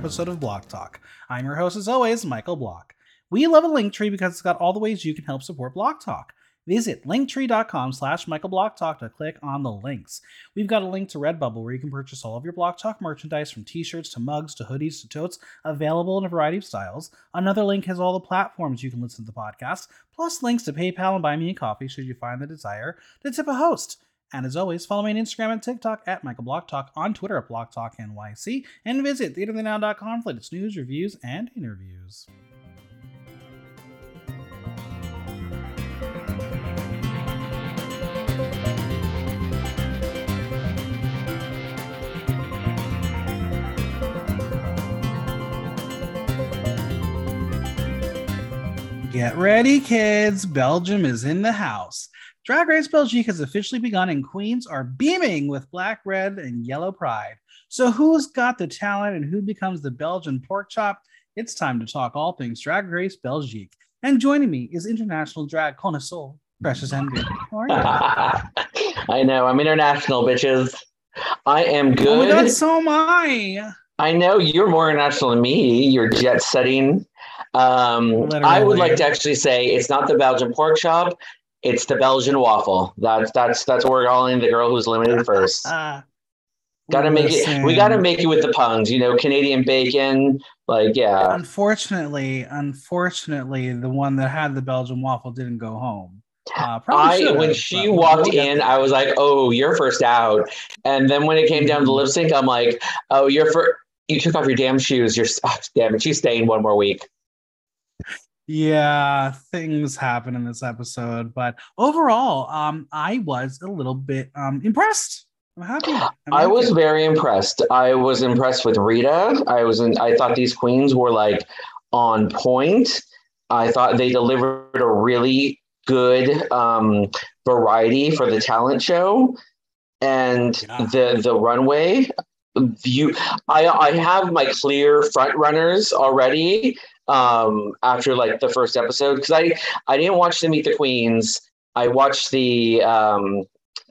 episode of Block Talk. I'm your host, as always, Michael Block. We love a link tree because it's got all the ways you can help support Block Talk. Visit linktree.com slash michaelblocktalk to click on the links. We've got a link to Redbubble where you can purchase all of your Block Talk merchandise from t-shirts to mugs to hoodies to totes, available in a variety of styles. Another link has all the platforms you can listen to the podcast, plus links to PayPal and Buy Me a Coffee should you find the desire to tip a host. And as always, follow me on Instagram and TikTok at Michael Block Talk, on Twitter at Block Talk NYC, and visit theaterthenow.com for latest news, reviews, and interviews. Get ready, kids. Belgium is in the house. Drag Race Belgique has officially begun, and queens are beaming with black, red, and yellow pride. So, who's got the talent and who becomes the Belgian pork chop? It's time to talk all things Drag Race Belgique. And joining me is international drag connoisseur, Precious Envy. How are you? I know. I'm international, bitches. I am good. Oh God, so am I. I know you're more international than me. You're jet setting. Um, I would like to actually say it's not the Belgian pork chop. It's the Belgian waffle. That's that's that's what we're calling the girl who's limited first. Ah, gotta make it. We gotta make it with the puns. You know, Canadian bacon. Like yeah. Unfortunately, unfortunately, the one that had the Belgian waffle didn't go home. Uh, probably I should've, when she walked we'll in. I was like, "Oh, you're first out." And then when it came down to lip sync, I'm like, "Oh, you're first. You took off your damn shoes. You're oh, damn it. She's staying one more week." Yeah, things happen in this episode, but overall, um, I was a little bit um impressed. I'm happy. I'm I happy. was very impressed. I was impressed with Rita. I was in, I thought these queens were like on point. I thought they delivered a really good um, variety for the talent show and Yeah. the the runway. You, I I have my clear front runners already um, after like the first episode because I I didn't watch the Meet the Queens. I watched the um,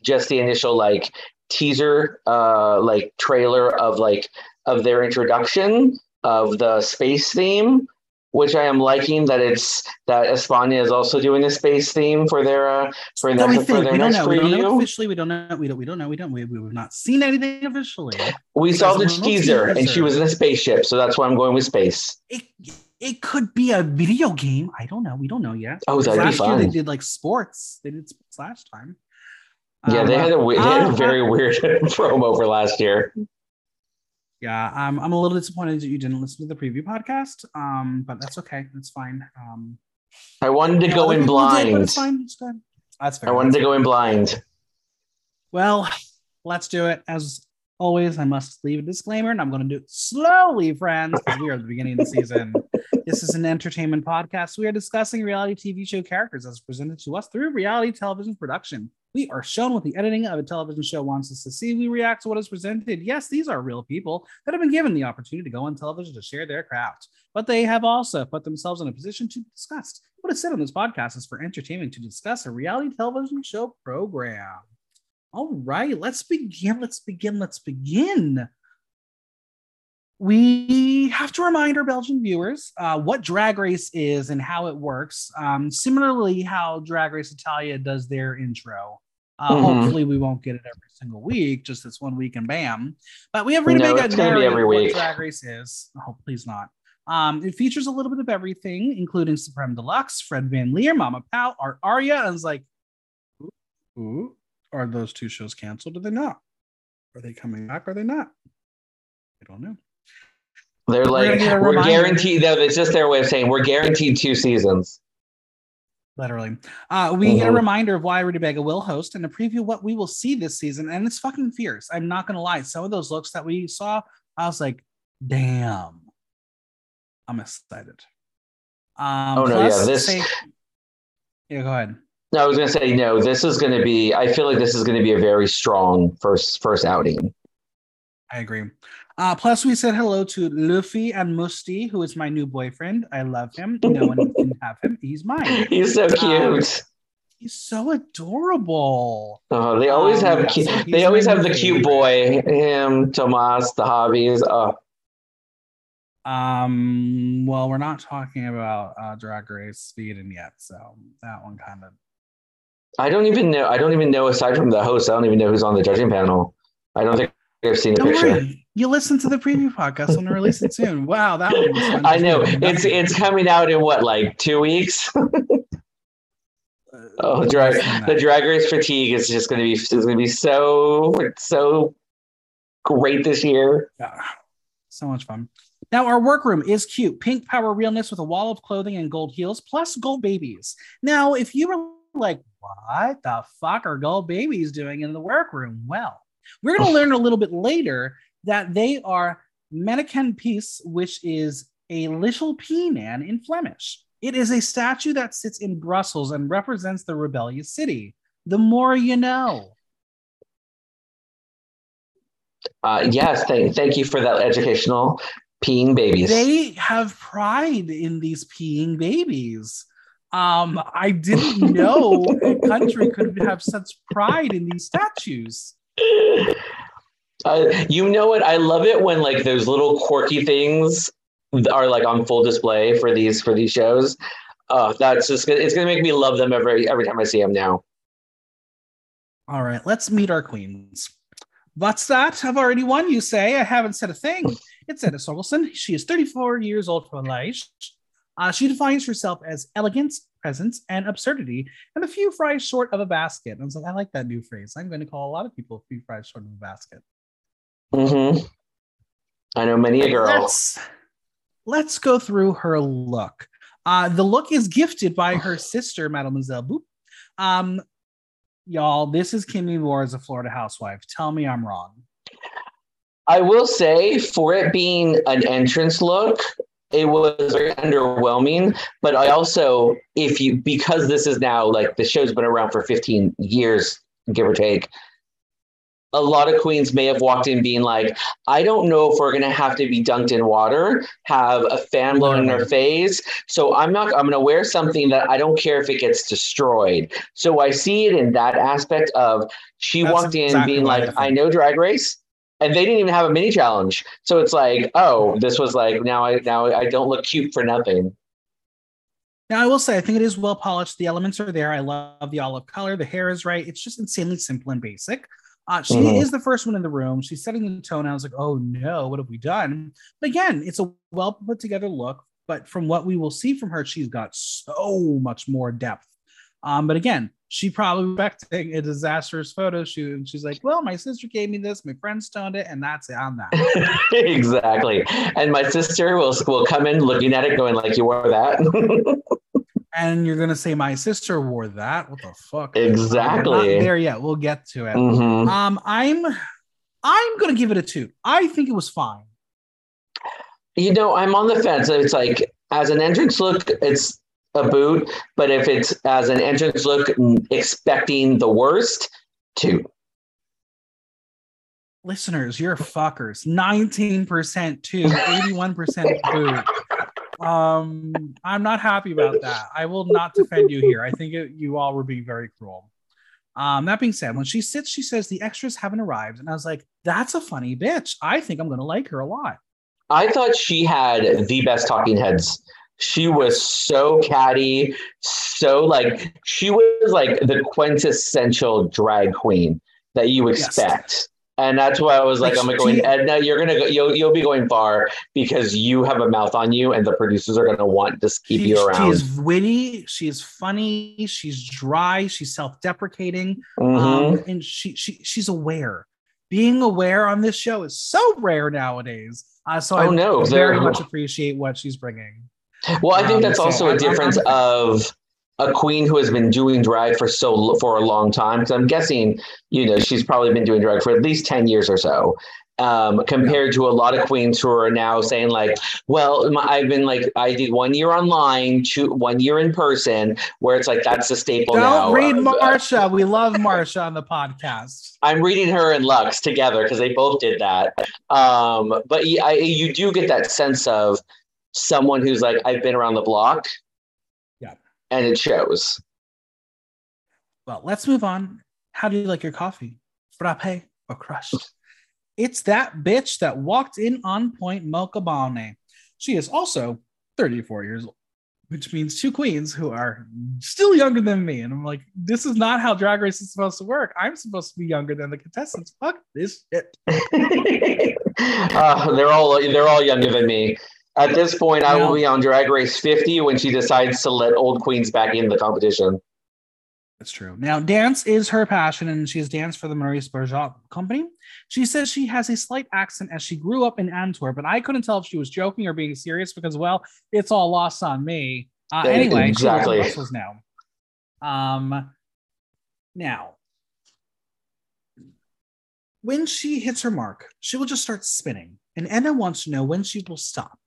just the initial like teaser uh like trailer of like of their introduction of the space theme which i am liking that it's that espana is also doing a space theme for their uh for, No, their, we for their we don't next know. We don't know officially. We don't know. We don't. We don't know. We don't. We, we've not seen anything officially. we saw the little teaser and she was in a spaceship so that's why i'm going with space It it could be a video game. I don't know. We don't know yet. oh that'd be last year they did like sports. They did sports last time. yeah Um, they had a they had a very weird promo for last year Yeah, I'm, I'm a little disappointed that you didn't listen to the preview podcast. Um, but that's okay. That's fine. Um, i wanted to yeah, go in people did, blind It's fine. It's good. That's fair. i wanted to go in blind Well, let's do it. As always, I must leave a disclaimer, and I'm going to do it slowly, friends, because we are at the beginning of the season. This is an entertainment podcast. We are discussing reality TV show characters as presented to us through reality television production. We are shown what the editing of a television show wants us to see. We react to what is presented. Yes, these are real people that have been given the opportunity to go on television to share their craft, but they have also put themselves in a position to discuss. What is said on this podcast is for entertainment to discuss a reality television show program. All right, let's begin. Let's begin. Let's begin. We have to remind our Belgian viewers uh, what Drag Race is and how it works. Um, similarly, how Drag Race Italia does their intro. Uh, Mhm. Hopefully, we won't get it every single week, just this one week and bam. But we have Rita No, Vega it's gonna be narrate every what week. Drag Race is. Oh, please not. Um, it features a little bit of everything, including Supremme de Luxe, Fred Van Leer, Mama Pal, Art Aria, and was like, ooh, ooh, are those two shows canceled? Are they not? Are they coming back? Are they not? I don't know. They're We're like we're reminder. guaranteed though it's just their way of saying we're guaranteed two seasons Literally. Uh, we get a Mhm. reminder of why Rita Baga will host and a preview of what we will see this season. And it's fucking fierce. I'm not going to lie. Some of those looks that we saw, I was like, damn. I'm excited. Um, Oh, no, yeah, this- say- yeah, go ahead. No, I was gonna say no. This is gonna be. I feel like this is gonna be a very strong first first outing. I agree. Uh, plus, we said hello to Lufy and Mustii, who is my new boyfriend. I love him. No one can have him. He's mine. He's so cute. He's so adorable. oh, they always um, have. yeah, Cute, so they always have the new cute boy. Him, Tomas, the hobbies. Oh, Um, well, we're not talking about uh, Drag Race Sweden yet, so that one kind of. I don't even know. I don't even know. Aside from the host, I don't even know who's on the judging panel. I don't think I've seen a Don't picture. worry, you listen to the preview podcast when we release it soon. Wow, that one was fun I know it's it's coming out in what like two weeks. Uh, oh, drag the drag race fatigue is just going to be is going to be so so great this year. Yeah, so much fun. Now our workroom is cute. Pink power realness with a wall of clothing and gold heels, plus gold babies. Now, if you were like, what the fuck are gold babies doing in the workroom? Well, we're going to learn a little bit later that they are Manneken Pis, which is a little pea man in Flemish. It is a statue that sits in Brussels and represents the rebellious city. The more you know. Uh, yes, thank thank you for that educational peeing babies. they have pride in these peeing babies. Um, I didn't know a country could have such pride in these statues. Uh, you know what? I love it when like those little quirky things are like on full display for these for these shows. Uh, that's just it's gonna make me love them every every time I see them now. All right, let's meet our queens. What's that? I've already won, you say. I haven't said a thing. It's Edna Sorgelsen. She is 34 years old from Liege. Uh, she defines herself as elegance, presence, and absurdity, and a few fries short of a basket. And I was like, I like that new phrase. I'm going to call a lot of people a few fries short of a basket. hmm I know many a girl. Let's let's go through her look. Uh, the look is gifted by her sister, Mademoiselle Boop. Um, y'all, this is Kimmy Moore as a Florida housewife. Tell me I'm wrong. I will say, for it being an entrance look, it was very underwhelming. But I also, if you, because this is now like the show's been around for 15 years, give or take, a lot of queens may have walked in being like, I don't know if we're going to have to be dunked in water, have a fan blowing in their face. So I'm not, I'm going to wear something that I don't care if it gets destroyed. So I see it in that aspect of she That's walked in exactly being what I like, I know drag race and they didn't even have a mini challenge. So it's like, oh, this was like now I now I don't look cute for nothing. Now, I will say, I think it is well polished. The elements are there. I love the olive color. The hair is right. It's just insanely simple and basic. Uh, she Mhm. is the first one in the room. She's setting the tone. I was like, oh no, what have we done? But again, it's a well put together look. But from what we will see from her, she's got so much more depth. Um, but again, she probably expecting a disastrous photo shoot. And she's like, well, my sister gave me this, my friend stoned it, and that's it on that. exactly. And my sister will will come in looking at it, going like, "You wore that." and you're gonna say my sister wore that. What the fuck? Exactly. There yet. We'll get to it. Mhm. Um, I'm I'm gonna give it a two. I think it was fine. You know, I'm on the fence. It's like as an entrance look, it's a boot, but if it's as an entrance look, expecting the worst, two. Listeners, you're fuckers. 19% two, 81% boot. Um, I'm not happy about that. I will not defend you here. I think it, you all were being very cruel. Um, that being said, when she sits, she says the extras haven't arrived, and I was like, "That's a funny bitch. I think I'm gonna like her a lot." I thought she had the best talking heads. She was so catty, so like she was like the quintessential drag queen that you Yes. expect. And that's why I was like, Like, I'm going, she- Edna, you're gonna go, you'll you'll be going far because you have a mouth on you, and the producers are gonna want to keep she, you she around. is witty. She is funny. She's dry. She's self-deprecating. Mhm. um, and she she she's aware. Being aware on this show is so rare nowadays. Uh, so Oh, I no, very much appreciate what she's bringing. Well, I think Um, that's also a I'm- I'm- difference of a queen who has been doing drag for so for a long time. Because I'm guessing, you know, she's probably been doing drag for at least ten years or so. Um, compared to a lot of queens who are now saying like, well, my, I've been like, I did one year online, two one year in person, where it's like that's the staple Don't now. read Uh, Marsha. We love Marsha on the podcast. I'm reading her and Lux together because they both did that. Um, but y- I, you do get that sense of someone who's like, I've been around the block. Yeah. And it shows. Well, let's move on. How do you like your coffee? Frappe or crushed? It's that bitch that walked in on point Mocha Balne. She is also 34 years old, which means two queens who are still younger than me. And I'm like, this is not how Drag Race is supposed to work. I'm supposed to be younger than the contestants. Fuck this shit. uh, they're all they're all younger than me. At this point, I will be on Drag Race 50 when she decides to let old queens back in the competition. That's true. Now, dance is her passion, and she has danced for the Maurice Béjart company. She says she has a slight accent as she grew up in Antwerp, but I couldn't tell if she was joking or being serious because, well, it's all lost on me. Uh, anyway, exactly. She now. Um, now, when she hits her mark, she will just start spinning, and Edna wants to know when she will stop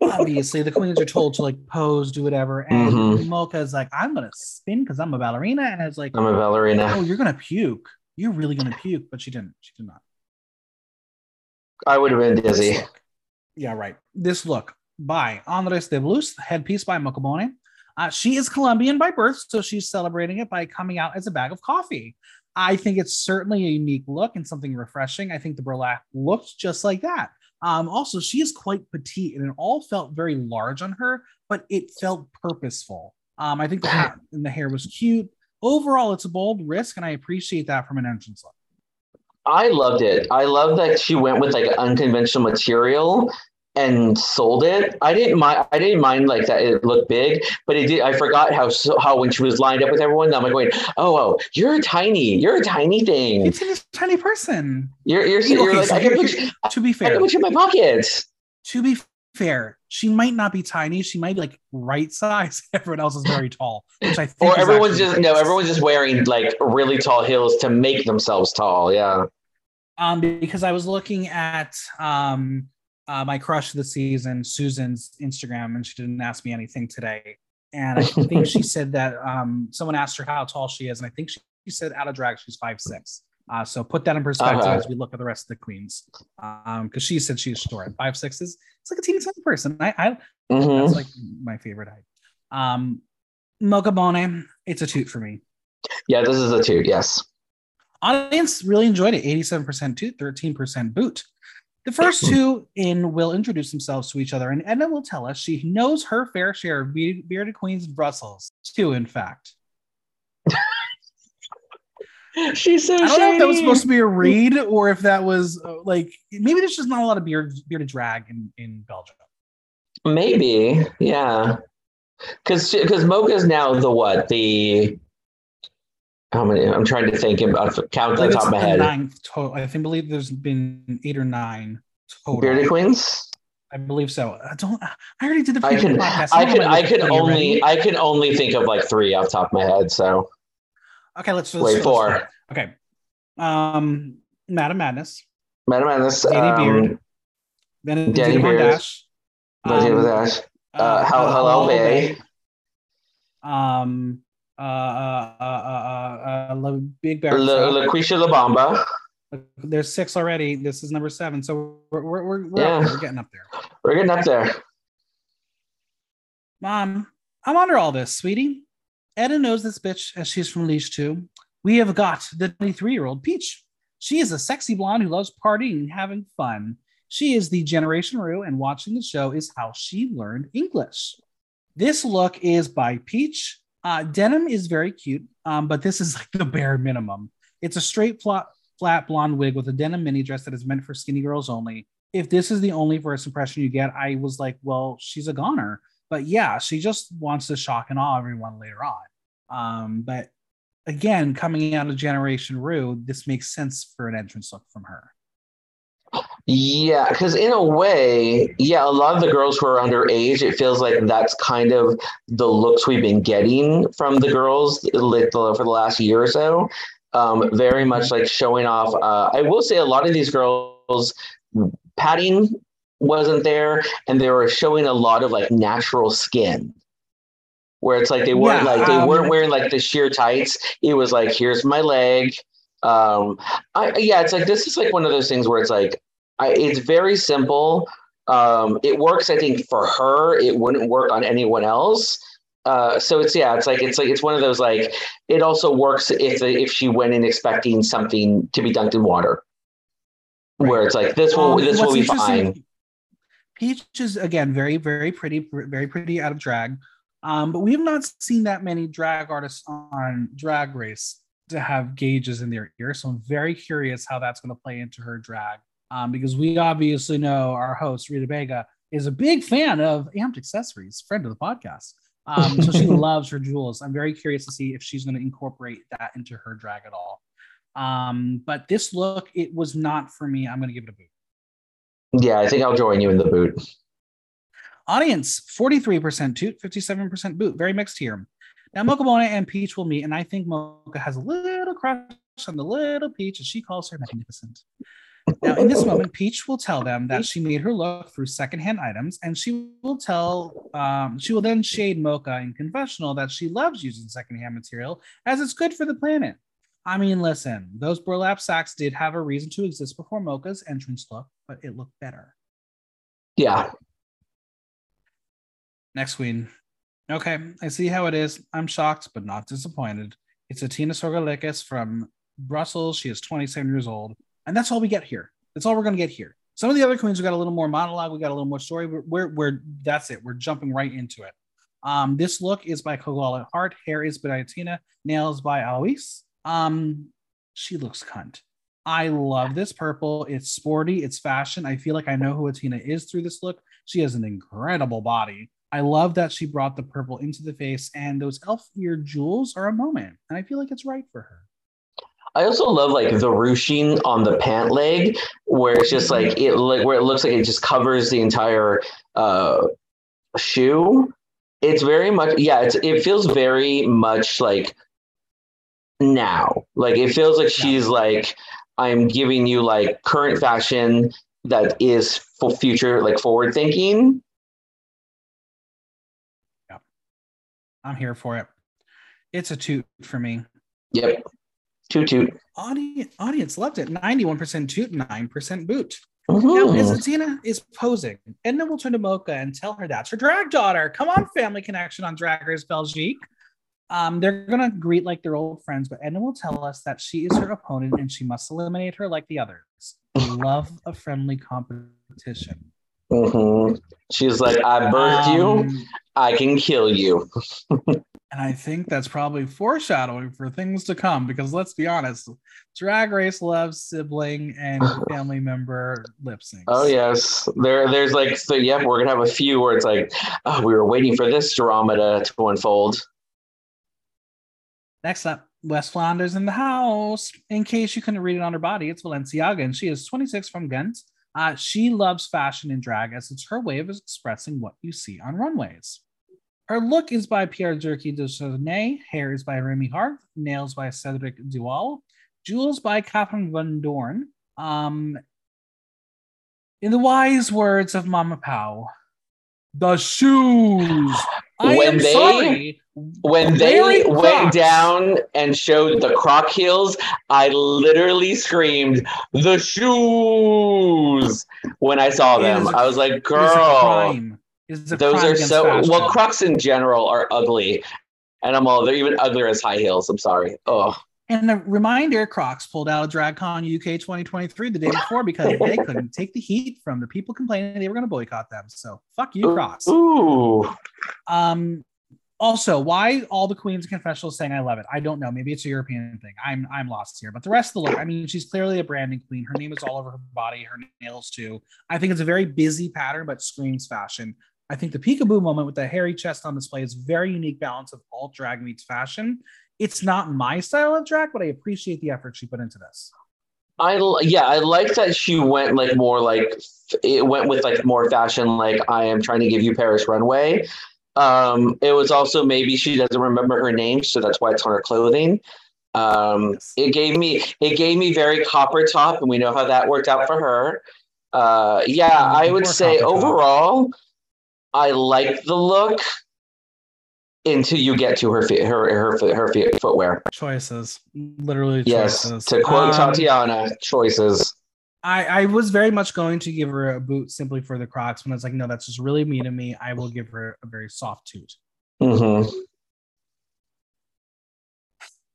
obviously the queens are told to like pose, do whatever, and mm-hmm. Mocha is like, I'm gonna spin because I'm a ballerina, and it's like, I'm a ballerina. Oh, you're gonna puke. You're really gonna puke, but she didn't. She did not. I would have been dizzy. Yeah, right. This look by Andres de Blues, headpiece by Mokabone. Uh, she is Colombian by birth, so she's celebrating it by coming out as a bag of coffee. I think it's certainly a unique look and something refreshing. I think the burlap looks just like that. Um, also, she is quite petite, and it all felt very large on her, but it felt purposeful. Um, I think the hat and the hair was cute. Overall, it's a bold risk, and I appreciate that from an entrance look. I loved it. I love that she went with like unconventional material and sold it. I didn't mind. I didn't mind like that. It looked big, but it did. I forgot how how when she was lined up with everyone, I'm like going, oh, oh, you're a tiny, you're a tiny thing. It's a tiny person. You're you're, you're okay, like so I can put to be fair. I can put you in my pockets. To be fair, she might not be tiny. She might be like right size. Everyone else is very tall, which I think. Or everyone's just no. Everyone's just wearing like really tall heels to make themselves tall. Yeah. Um, because I was looking at um uh, my crush of the season, Susan's Instagram, and she didn't ask me anything today. And I think she said that um, someone asked her how tall she is, and I think she, said out of drag she's five six. Uh, so put that in perspective uh-huh. as we look at the rest of the queens, because um, she said she's short. Five six is it's like a teeny tiny person. I, I mm-hmm. that's like my favorite height. Um, Mocha Bone, it's a toot for me. Yeah, this is a toot. Yes. Audience really enjoyed it. 87% toot, 13% boot. The first two in will introduce themselves to each other, and Edna will tell us she knows her fair share of bearded queens in Brussels. Two, in fact. She's so. I don't shady. know if that was supposed to be a read or if that was uh, like maybe there's just not a lot of beard bearded drag in in Belgium. Maybe, yeah, because because Mocha is now the what the how many? I'm trying to think about count on the top of my head. Ninth total. I think believe there's been eight or nine total. Bearded Queens. I believe so. I don't. I already did the I can, podcast. I, I can. I can only. I can only think of like three off top of my head. So. Okay, let's, let's wait four. Okay. Um, Madame Madness. Madame Madness. Danny um, Beard. Then Danny Beard. Dash. Um, Dash. Uh, uh, Hello, Bay. Um, uh, uh, uh, uh, uh, Big Bear. La, LaQuisha LaBamba. There's six already. This is number seven. So we're we're we're, we're, yeah. we're getting up there. We're getting up there. Mom, I'm under all this, sweetie. Edna knows this bitch as she's from Liege 2. We have got the 23 year old Peach. She is a sexy blonde who loves partying and having fun. She is the Generation Rue, and watching the show is how she learned English. This look is by Peach. Uh, denim is very cute, um, but this is like the bare minimum. It's a straight flat, flat blonde wig with a denim mini dress that is meant for skinny girls only. If this is the only first impression you get, I was like, well, she's a goner. But yeah, she just wants to shock and awe everyone later on. Um, but again, coming out of Generation Rue, this makes sense for an entrance look from her. Yeah, because in a way, yeah, a lot of the girls who are underage, it feels like that's kind of the looks we've been getting from the girls like, for the last year or so. Um, very much like showing off. Uh, I will say a lot of these girls, padding wasn't there, and they were showing a lot of like natural skin. Where it's like they weren't yeah, like they um, weren't wearing like the sheer tights. It was like here's my leg, um I, yeah it's like this is like one of those things where it's like I, it's very simple um it works i think for her it wouldn't work on anyone else uh so it's yeah it's like it's like it's one of those like it also works if if she went in expecting something to be dunked in water right. where it's like this will um, this will be fine Peach is again very, very pretty, very pretty out of drag. Um, but we have not seen that many drag artists on Drag Race to have gauges in their ear. So I'm very curious how that's going to play into her drag. Um, because we obviously know our host, Rita Baga, is a big fan of Amped Accessories, friend of the podcast. Um, so she loves her jewels. I'm very curious to see if she's going to incorporate that into her drag at all. Um, but this look, it was not for me. I'm going to give it a boot. Yeah, I think I'll join you in the boot. Audience 43% toot, 57% boot. Very mixed here. Now, Mocha Mona and Peach will meet, and I think Mocha has a little crush on the little Peach, and she calls her magnificent. Now, in this moment, Peach will tell them that she made her look through secondhand items, and she will tell, um, she will then shade Mocha in confessional that she loves using secondhand material as it's good for the planet. I mean, listen, those burlap sacks did have a reason to exist before Mocha's entrance look, but it looked better. Yeah, Next queen. Okay, I see how it is. I'm shocked, but not disappointed. It's Athena Sorgelikis from Brussels. She is 27 years old. And that's all we get here. That's all we're going to get here. Some of the other queens, we got a little more monologue. We got a little more story. We're, we're, we're that's it. We're jumping right into it. Um, this look is by Kogala Hart. Hair is by Athena. Nails by Alois. Um, she looks cunt. I love this purple. It's sporty. It's fashion. I feel like I know who Athena is through this look. She has an incredible body. I love that she brought the purple into the face, and those elf ear jewels are a moment, and I feel like it's right for her. I also love like the ruching on the pant leg, where it's just like it like where it looks like it just covers the entire uh, shoe. It's very much yeah. It's it feels very much like now. Like it feels like she's like I'm giving you like current fashion that is for future like forward thinking Yeah, I'm here for it. It's a toot for me. Yep. Toot toot. Audience, audience loved it. 91% toot, 9% boot. Mm-hmm. Now, as Athena is posing, Edna will turn to Mocha and tell her that's her drag daughter. Come on, family connection on Drag Race Belgique. Um, they're gonna greet like they're old friends, but Edna will tell us that she is her opponent and she must eliminate her like the others. Love a friendly competition. Mm-hmm. She's like, I birthed um, you, I can kill you. and I think that's probably foreshadowing for things to come because let's be honest, Drag Race loves sibling and family member lip syncs. Oh yes, there, there's like so. Yep, we're gonna have a few where it's like, oh, we were waiting for this drama to, to unfold. Next up, West Flanders in the house. In case you couldn't read it on her body, it's Balenciaga, and she is 26 from Ghent. Uh, she loves fashion and drag as it's her way of expressing what you see on runways. Her look is by Pierre Durkee de Chardonnay, hair is by Remy Hart, nails by Cedric Dual, jewels by Catherine Van Dorn. Um, in the wise words of Mama Pow, the shoes. I when am they, sorry. When they went down and showed the croc heels, I literally screamed, the shoes when I saw them. I was like, girl. Those are so fashion. well, crocs in general are ugly. And I'm all they're even uglier as high heels. I'm sorry. Oh. And a reminder Crocs pulled out of DragCon UK 2023 the day before because they couldn't take the heat from the people complaining they were going to boycott them. So fuck you, Crocs. Ooh. Um, also, why all the queens confessional saying I love it? I don't know. Maybe it's a European thing. I'm I'm lost here. But the rest of the look, I mean, she's clearly a branding queen. Her name is all over her body, her nails too. I think it's a very busy pattern, but screams fashion. I think the peekaboo moment with the hairy chest on display is very unique balance of alt drag meets fashion it's not my style of drag, but I appreciate the effort she put into this. I yeah, I like that she went like more like it went with like more fashion. Like I am trying to give you Paris runway. Um, it was also maybe she doesn't remember her name, so that's why it's on her clothing. Um, it gave me it gave me very copper top, and we know how that worked out for her. Uh, yeah, I would say overall, I like the look until you get to her her her her footwear. Choices. Literally yes to quote um, tatiana choices. I, I was very much going to give her a boot simply for the crocs when i was like no that's just really mean to me. I will give her a very soft toot. Mm-hmm.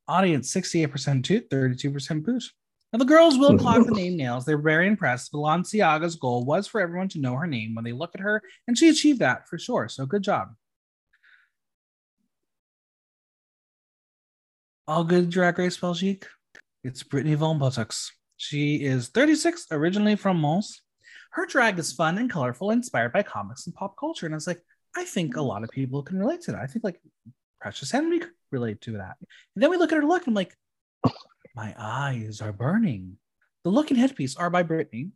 audience 68% toot 32% boot Now, the girls will clock the name nails. They're very impressed. Balenciaga's goal was for everyone to know her name when they look at her, and she achieved that for sure. So, good job. All good Drag Race Belgique. It's Brittany Von Bottoks. She is 36, originally from Mons. Her drag is fun and colorful, inspired by comics and pop culture. And I was like, I think a lot of people can relate to that. I think like Precious Envy could relate to that. And then we look at her look, and I'm like, my eyes are burning. The look and headpiece are by Brittany.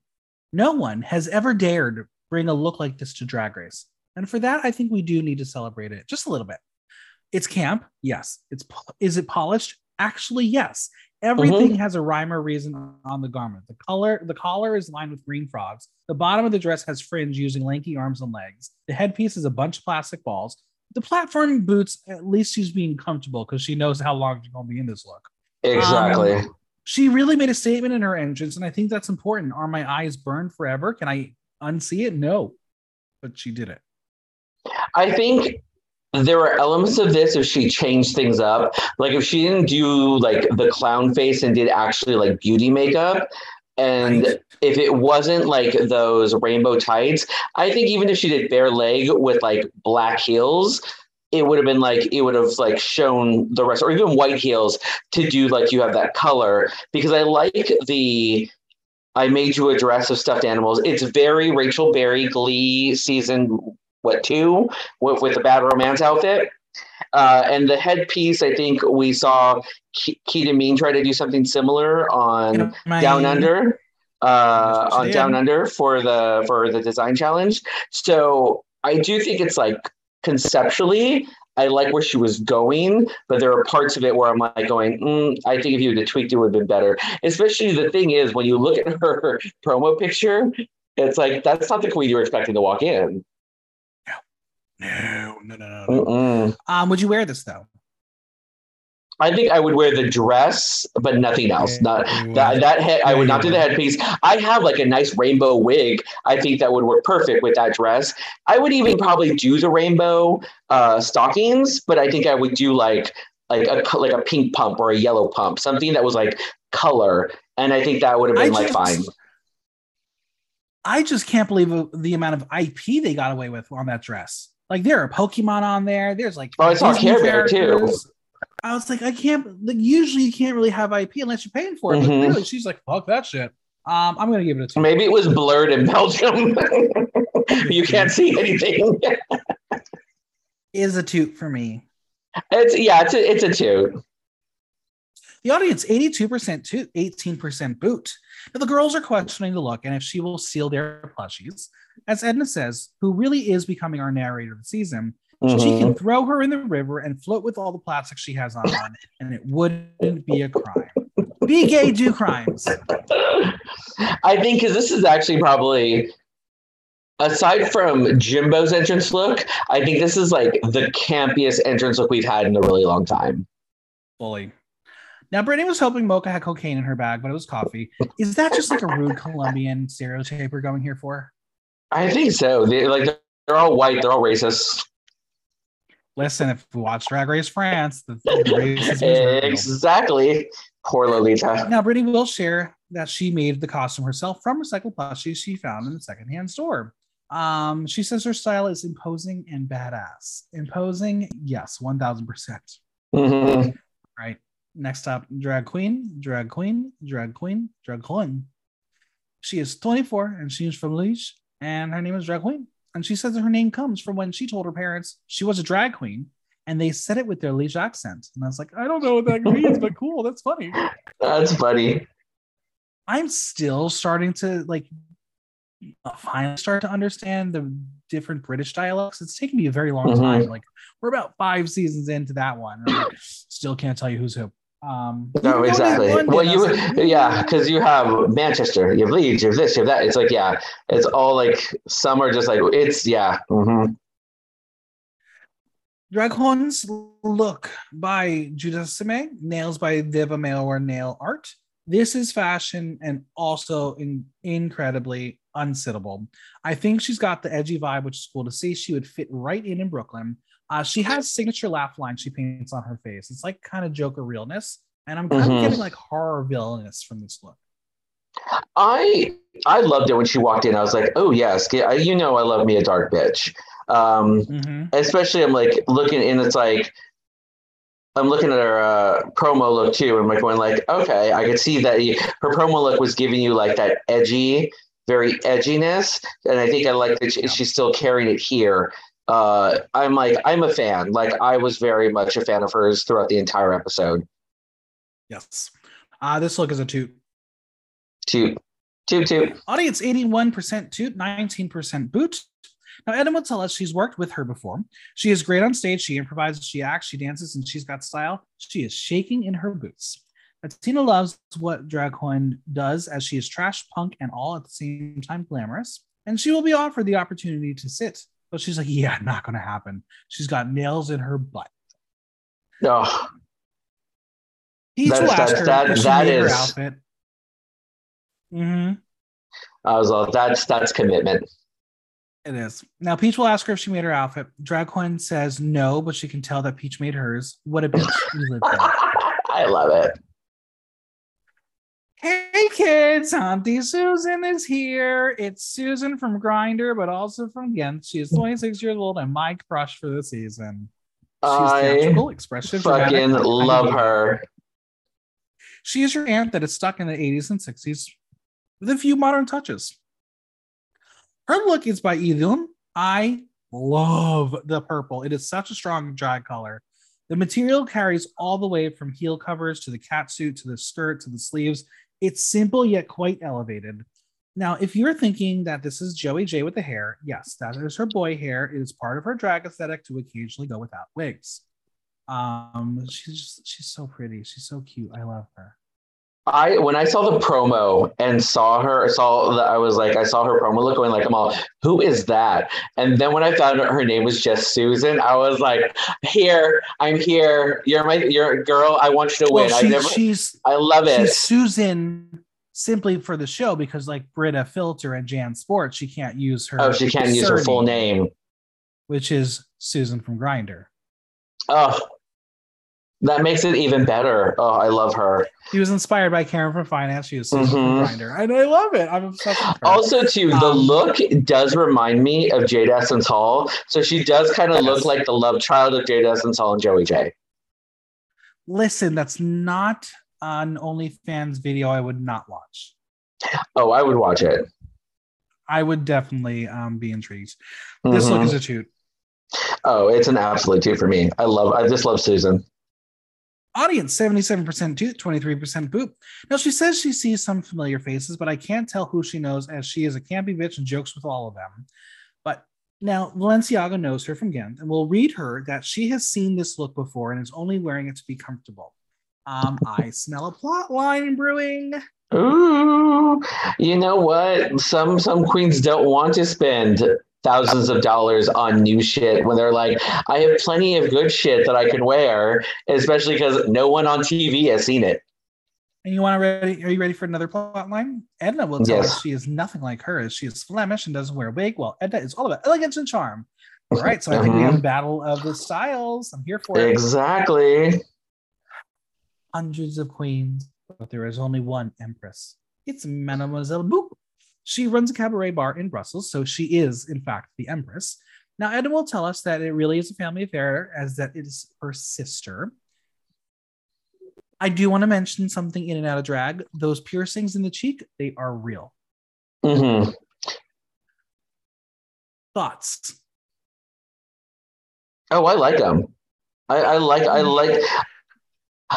No one has ever dared bring a look like this to Drag Race. And for that, I think we do need to celebrate it just a little bit. It's camp, yes. It's is it polished? Actually, yes. Everything mm-hmm. has a rhyme or reason on the garment. The color, the collar is lined with green frogs. The bottom of the dress has fringe using lanky arms and legs. The headpiece is a bunch of plastic balls. The platform boots, at least she's being comfortable because she knows how long she's gonna be in this look. Exactly. Um, she really made a statement in her entrance, and I think that's important. Are my eyes burned forever? Can I unsee it? No, but she did it. I think there were elements of this if she changed things up. Like if she didn't do like the clown face and did actually like beauty makeup. And right. if it wasn't like those rainbow tights, I think even if she did bare leg with like black heels, it would have been like it would have like shown the rest or even white heels to do like you have that color because I like the I made you a dress of stuffed animals. It's very Rachel Berry Glee season what two with, with the bad romance outfit. Uh, and the headpiece, I think we saw Ke- Keegan Mean try to do something similar on My... Down Under. Uh, on Down Under for the for the design challenge. So I do think it's like conceptually, I like where she was going, but there are parts of it where I'm like going, mm, I think if you had tweaked it would have been better. Especially the thing is when you look at her promo picture, it's like that's not the queen you were expecting to walk in. No, no, no, no. no. Um, would you wear this though? I think I would wear the dress, but nothing else. Not that that head. I would not do the headpiece. I have like a nice rainbow wig. I think that would work perfect with that dress. I would even probably do the rainbow uh, stockings, but I think I would do like like a like a pink pump or a yellow pump, something that was like color, and I think that would have been I like just, fine. I just can't believe the amount of IP they got away with on that dress. Like there are Pokemon on there. There's like oh, I saw Care Bear too. I was like, I can't. Like usually, you can't really have IP unless you're paying for it. Mm-hmm. But really, she's like, fuck that shit. Um, I'm gonna give it a two. Maybe it was blurred in Belgium. you can't see anything. Is a toot for me. It's yeah, it's a it's a toot. The audience 82% to 18% boot. Now, the girls are questioning the look and if she will seal their plushies. As Edna says, who really is becoming our narrator of the season, mm-hmm. she can throw her in the river and float with all the plastic she has on, and it wouldn't be a crime. Be gay, do crimes. I think because this is actually probably aside from Jimbo's entrance look, I think this is like the campiest entrance look we've had in a really long time. Fully. Now, Brittany was hoping Mocha had cocaine in her bag, but it was coffee. Is that just like a rude Colombian stereotype we're going here for? I think so. They like they're all white. They're all racist. Listen, if we watch Drag Race France, the, the exactly. Poor Lolita. Now, Brittany will share that she made the costume herself from recycled plushies she found in the secondhand store. Um, she says her style is imposing and badass. Imposing, yes, one thousand percent. Mm-hmm. Right. Next up, drag queen, drag queen, drag queen, drag queen. She is 24 and she's from Liege, and her name is Drag Queen. And she says that her name comes from when she told her parents she was a drag queen, and they said it with their Liege accent. And I was like, I don't know what that means, but cool, that's funny. That's funny. I'm still starting to like finally start to understand the different British dialects. It's taken me a very long mm-hmm. time. Like we're about five seasons into that one. Like, still can't tell you who's who. Um, no, exactly. Well, you, like, yeah, because you have Manchester, you have Leeds, you have this, you have that. It's like, yeah, it's all like some are just like it's yeah. Mm-hmm. Dragon's look by Judah Sime, nails by Viva Mayor Nail Art. This is fashion and also in, incredibly unsittable. I think she's got the edgy vibe, which is cool to see. She would fit right in in Brooklyn. Uh, she has signature laugh line she paints on her face. It's like kind of Joker realness, and I'm kind mm-hmm. of getting like horror villainous from this look. I I loved it when she walked in. I was like, oh yes, you know I love me a dark bitch. Um, mm-hmm. Especially I'm like looking and it's like I'm looking at her uh, promo look too, and I'm like going like, okay, I could see that he, her promo look was giving you like that edgy, very edginess, and I think I like that she, she's still carrying it here. Uh, I'm like, I'm a fan. Like I was very much a fan of hers throughout the entire episode. Yes, uh, this look is a toot. Toot. Toot toot. Audience 81% toot, 19% boot. Now, Edna will tell us she's worked with her before. She is great on stage. She improvises, she acts, she dances, and she's got style. She is shaking in her boots. Tina loves what drag queen does as she is trash, punk, and all at the same time glamorous. And she will be offered the opportunity to sit. But she's like, yeah, not going to happen. She's got nails in her butt. Oh. Peach will ask her that, that is... her outfit. Mm-hmm. I was like, that's that's commitment. It is. Now Peach will ask her if she made her outfit. Drag Queen says no, but she can tell that Peach made hers. What a bitch. I love it. Hey kids, Auntie Susan is here. It's Susan from Grindr, but also from Ghent. She is 26 years old and my crush for the season. She's I theatrical, expressive, fucking dramatic, love her. She is your aunt that is stuck in the 80s and 60s with a few modern touches. Her look is by Idun. I love the purple. It is such a strong dry color. The material carries all the way from heel covers to the cat suit to the skirt to the sleeves. It's simple yet quite elevated. Now, if you're thinking that this is Joey Jay with the hair, yes, that is her boy hair. It is part of her drag aesthetic to occasionally go without wigs. Um, she's just, she's so pretty. She's so cute. I love her. I when I saw the promo and saw her, I saw that I was like, I saw her promo look going like, I'm all, who is that? And then when I found out her name was just Susan, I was like, here, I'm here. You're my, you're a girl. I want you to well, win. She, I never, she's, I love it. She's Susan simply for the show because like Brita Filter and Jan Sports, she can't use her. Oh, she can't use her full name, which is Susan from Grindr. Oh, that makes it even better. Oh, I love her. He was inspired by Karen from Finance. She was mm-hmm. Grindr, and I love it. I'm obsessed. Also, too, um, the look does remind me of Jaida Essence Hall. So she does kind of look like the love child of Jaida Essence Hall and Joey Jay. Listen, that's not an OnlyFans video. I would not watch. Oh, I would watch it. I would definitely um, be intrigued. This mm-hmm. look is a toot. Oh, it's an absolute toot for me. I love. I just love Susan. Audience 77% tooth, 23% boop. Now she says she sees some familiar faces, but I can't tell who she knows as she is a campy bitch and jokes with all of them. But now Valenciaga knows her from Ghent and will read her that she has seen this look before and is only wearing it to be comfortable. Um, I smell a plot line brewing. Ooh, you know what? Some some queens don't want to spend thousands of dollars on new shit when they're like, I have plenty of good shit that I can wear, especially because no one on TV has seen it. And you want to ready? Are you ready for another plot line? Edna will tell yes. us she is nothing like her, as she is Flemish and doesn't wear a wig. Well, Edna is all about elegance and charm. All right, so I think we have a mm-hmm. battle of the styles. I'm here for it. Exactly. Hundreds of queens, but there is only one empress. It's Mademoiselle Boop. She runs a cabaret bar in Brussels, so she is, in fact, the Empress. Now, Edna will tell us that it really is a family affair, as that it is her sister. I do want to mention something in and out of drag. Those piercings in the cheek, they are real. Mm-hmm. Thoughts? Oh, I like them. I, I like. I like.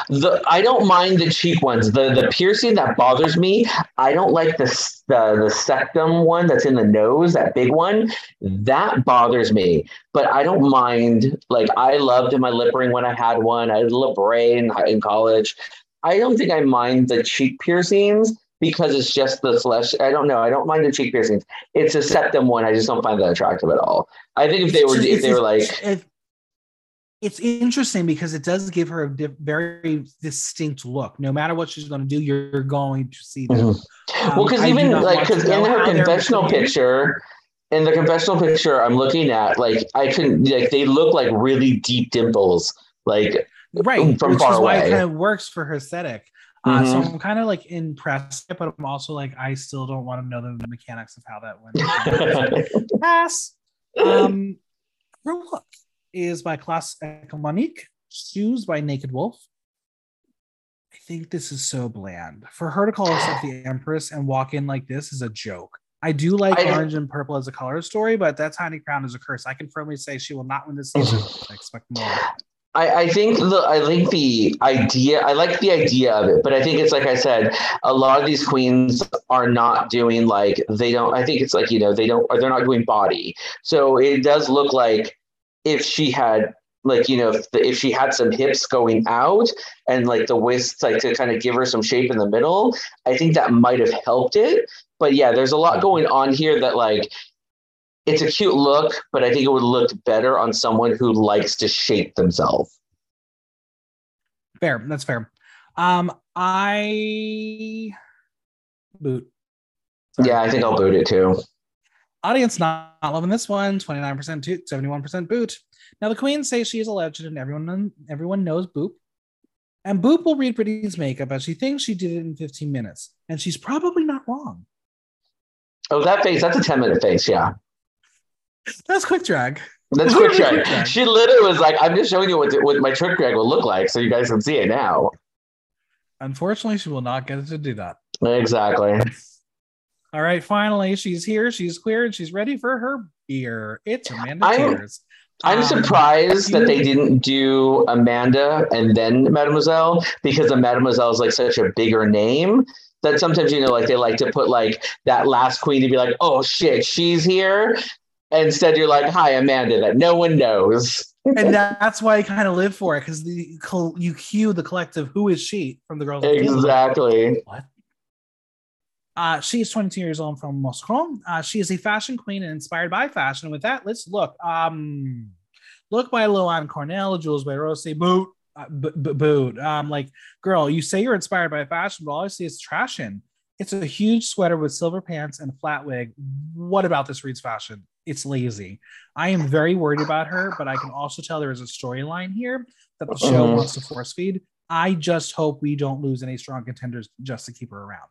The I don't mind the cheek ones. The the piercing that bothers me. I don't like the the the septum one that's in the nose, that big one. That bothers me. But I don't mind. Like I loved my lip ring when I had one. I had a lip in, in college. I don't think I mind the cheek piercings because it's just the flesh. I don't know. I don't mind the cheek piercings. It's a septum one. I just don't find that attractive at all. I think if they were if they were like it's interesting because it does give her a very distinct look. No matter what she's going to do, you're going to see them. Mm-hmm. Um, well, because even like because in her confessional picture, in the confessional picture I'm looking at, like I can like they look like really deep dimples, like right from which far is away. why it kind of works for her aesthetic. Uh, so Mhm. I'm kind of like impressed, but I'm also like I still don't want to know the mechanics of how that went. Pass. Um, her look is by Class Ecomonique. Shoes by Naked Wolfe. I think this is so bland. For her to call herself the Empress and walk in like this is a joke. I do like I- orange and purple as a color story, but that tiny crown is a curse. I can firmly say she will not win this season. I expect more. I, I think the I think the idea I like the idea of it, but I think it's like I said, a lot of these queens are not doing like they don't. I think it's like you know they don't or they're not doing body, so it does look like if she had like you know if, the, if she had some hips going out and like the waist like to kind of give her some shape in the middle, I think that might have helped it. But yeah, there's a lot going on here that like it's a cute look, but I think it would look better on someone who likes to shape themselves. Fair. That's fair. Um, I boot. Sorry. Yeah, I think I'll boot it too. Audience not, not loving this one. 29% toot, 71% boot. Now the queen says she is a legend and everyone everyone knows Boop. And Boop will read Brittany's makeup as she thinks she did it in 15 minutes. And she's probably not wrong. Oh, that face, that's a 10 minute face. Yeah. That's quick drag. That's quick quick drag. drag. She literally was like, I'm just showing you what, what my trick drag will look like so you guys can see it now. Unfortunately, she will not get to do that. Exactly. All right, finally, she's here. She's queer and she's ready for her beer. It's Amanda I'm- Tears. I'm Um, surprised that they didn't do Amanda and then Mademoiselle because the Mademoiselle is like such a bigger name that sometimes, you know, like they like to put like that last queen to be like, oh shit, she's here. Instead, you're like, hi, Amanda, that no one knows. and that's why I kind of live for it because the you cue the collective "Who is she?" from the girls. Exactly. What? Uh, she is 22 years old from Moscow. Uh, she is a fashion queen and inspired by fashion. With that, let's look. Um, look by Luan Cornell, Jules by Rossi, boot, uh, b- b- boot. Um, like, girl, you say you're inspired by fashion, but all I see is trash in. It's a huge sweater with silver pants and a flat wig. What about this reads fashion? It's lazy. I am very worried about her, but I can also tell there is a storyline here that the show Mhm. wants to force feed. I just hope we don't lose any strong contenders just to keep her around.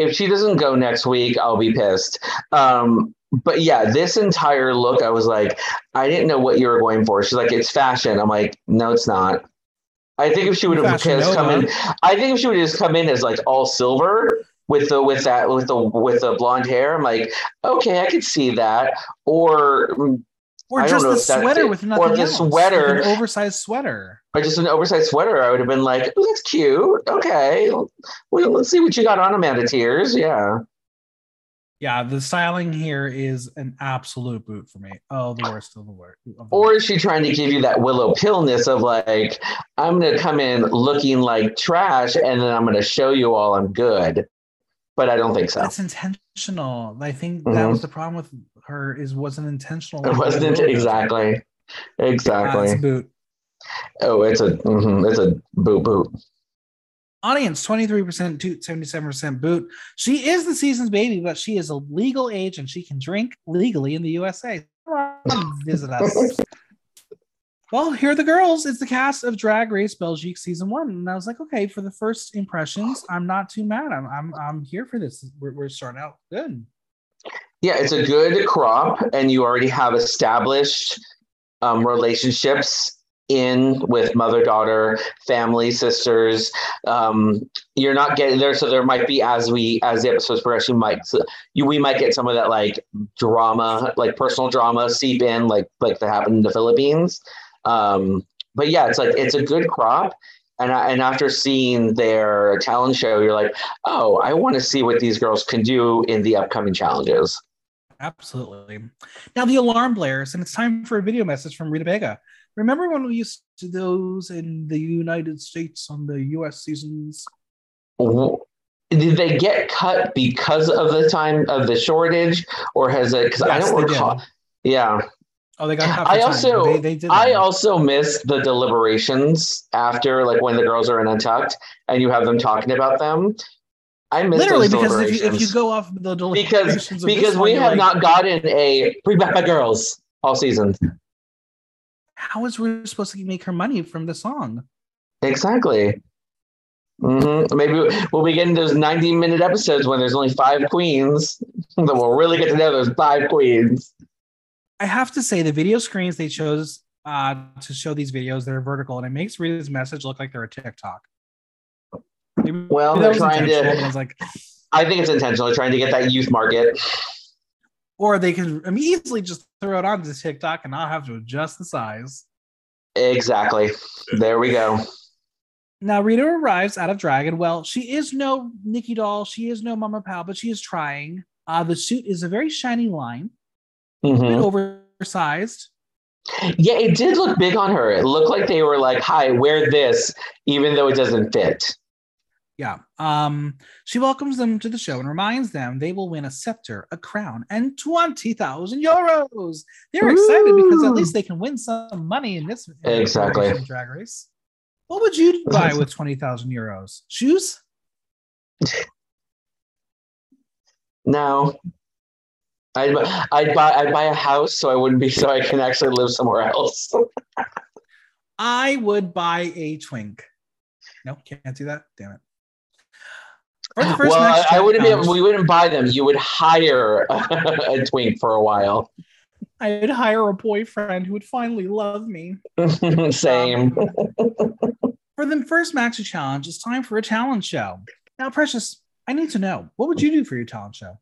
If she doesn't go next week, I'll be pissed. Um, but yeah, this entire look, I was like, I didn't know what you were going for. She's like, it's fashion. I'm like, no, it's not. I think if she would have just come in, I think if she would just come in as like all silver with the with that with the with the blonde hair, I'm like, okay, I could see that. Or Or just the sweater it. with Or nothing the else. sweater- Like an oversized sweater. or just an oversized sweater, I would have been like, oh, that's cute. Okay, well, let's see what you got on Amanda Tears. Yeah. Yeah, the styling here is an absolute boot for me. Oh, the worst of the worst. Or is she trying to give you that willow pillness of like, I'm gonna come in looking like trash and then I'm gonna show you all I'm good. But I don't think so. that's intentional. I think that Mhm. was the problem with her is wasn't intentional. It wasn't exactly. Exactly. boot. Oh, it's a mhm, it's a boot boot. Audience 23% toot, 77% boot. She is the season's baby, but she is a legal age and she can drink legally in the USA. Visit us. Well, here are the girls. It's the cast of Drag Race Belgique season one, and I was like, okay, for the first impressions, I'm not too mad. I'm I'm I'm here for this. We're, we're starting out good. Yeah, it's a good crop, and you already have established um, relationships in with mother daughter, family, sisters. Um, you're not getting there, so there might be as we as the episodes progress, you might you we might get some of that like drama, like personal drama seep in, like like that happened in the Philippines. Um, but yeah, it's like it's a good crop. And, I, and after seeing their talent show, you're like, oh, I want to see what these girls can do in the upcoming challenges. Absolutely. Now the alarm blares, and it's time for a video message from Rita Baga. Remember when we used to do those in the United States on the US seasons? Did they get cut because of the time of the shortage, or has it? Because I don't they did. recall. Yeah, Oh, they got half I also- they, they did. I that. also miss the deliberations after, like when the girls are in Untucked and you have them talking about them. I miss literally because if you, if you go off the because because we have like, not gotten a bring back my girls all season. How is Rita supposed to make her money from the song? Exactly. Mm-hmm. Maybe we'll be getting those 90 minute episodes when there's only five queens. Then we'll really get to know those five queens. I have to say the video screens they chose uh, to show these videos they're vertical, and it makes Rita's message look like they're a TikTok. Maybe Well, they're trying to- I was like, I think it's intentional, trying to get that youth market. or they can I mean, easily just throw it onto TikTok and not have to adjust the size. Exactly. There we go. Now Rita arrives out of Dragon. well, she is no Nicky Doll, she is no Mama Pal, but she is trying. Uh, the suit is a very shiny line, a bit Mhm. oversized. Yeah, it did look big on her. It looked like they were like, "Hi, wear this," even though it doesn't fit. Yeah. Um, she welcomes them to the show and reminds them they will win a scepter, a crown, and 20,000 euros. They're excited because at least they can win some money in this Exactly. iteration drag race. What would you buy with 20,000 euros? Shoes? No, I'd I'd buy I'd buy a house so I wouldn't be so I can actually live somewhere else. I would buy a twink. No, can't do that. Damn it. Uh, first well, I, wouldn't be. Able, we wouldn't buy them. You would hire a twink for a while. I'd hire a boyfriend who would finally love me. Same. Um, for the first Maxi challenge, it's time for a talent show. Now, Precious, I need to know what would you do for your talent show?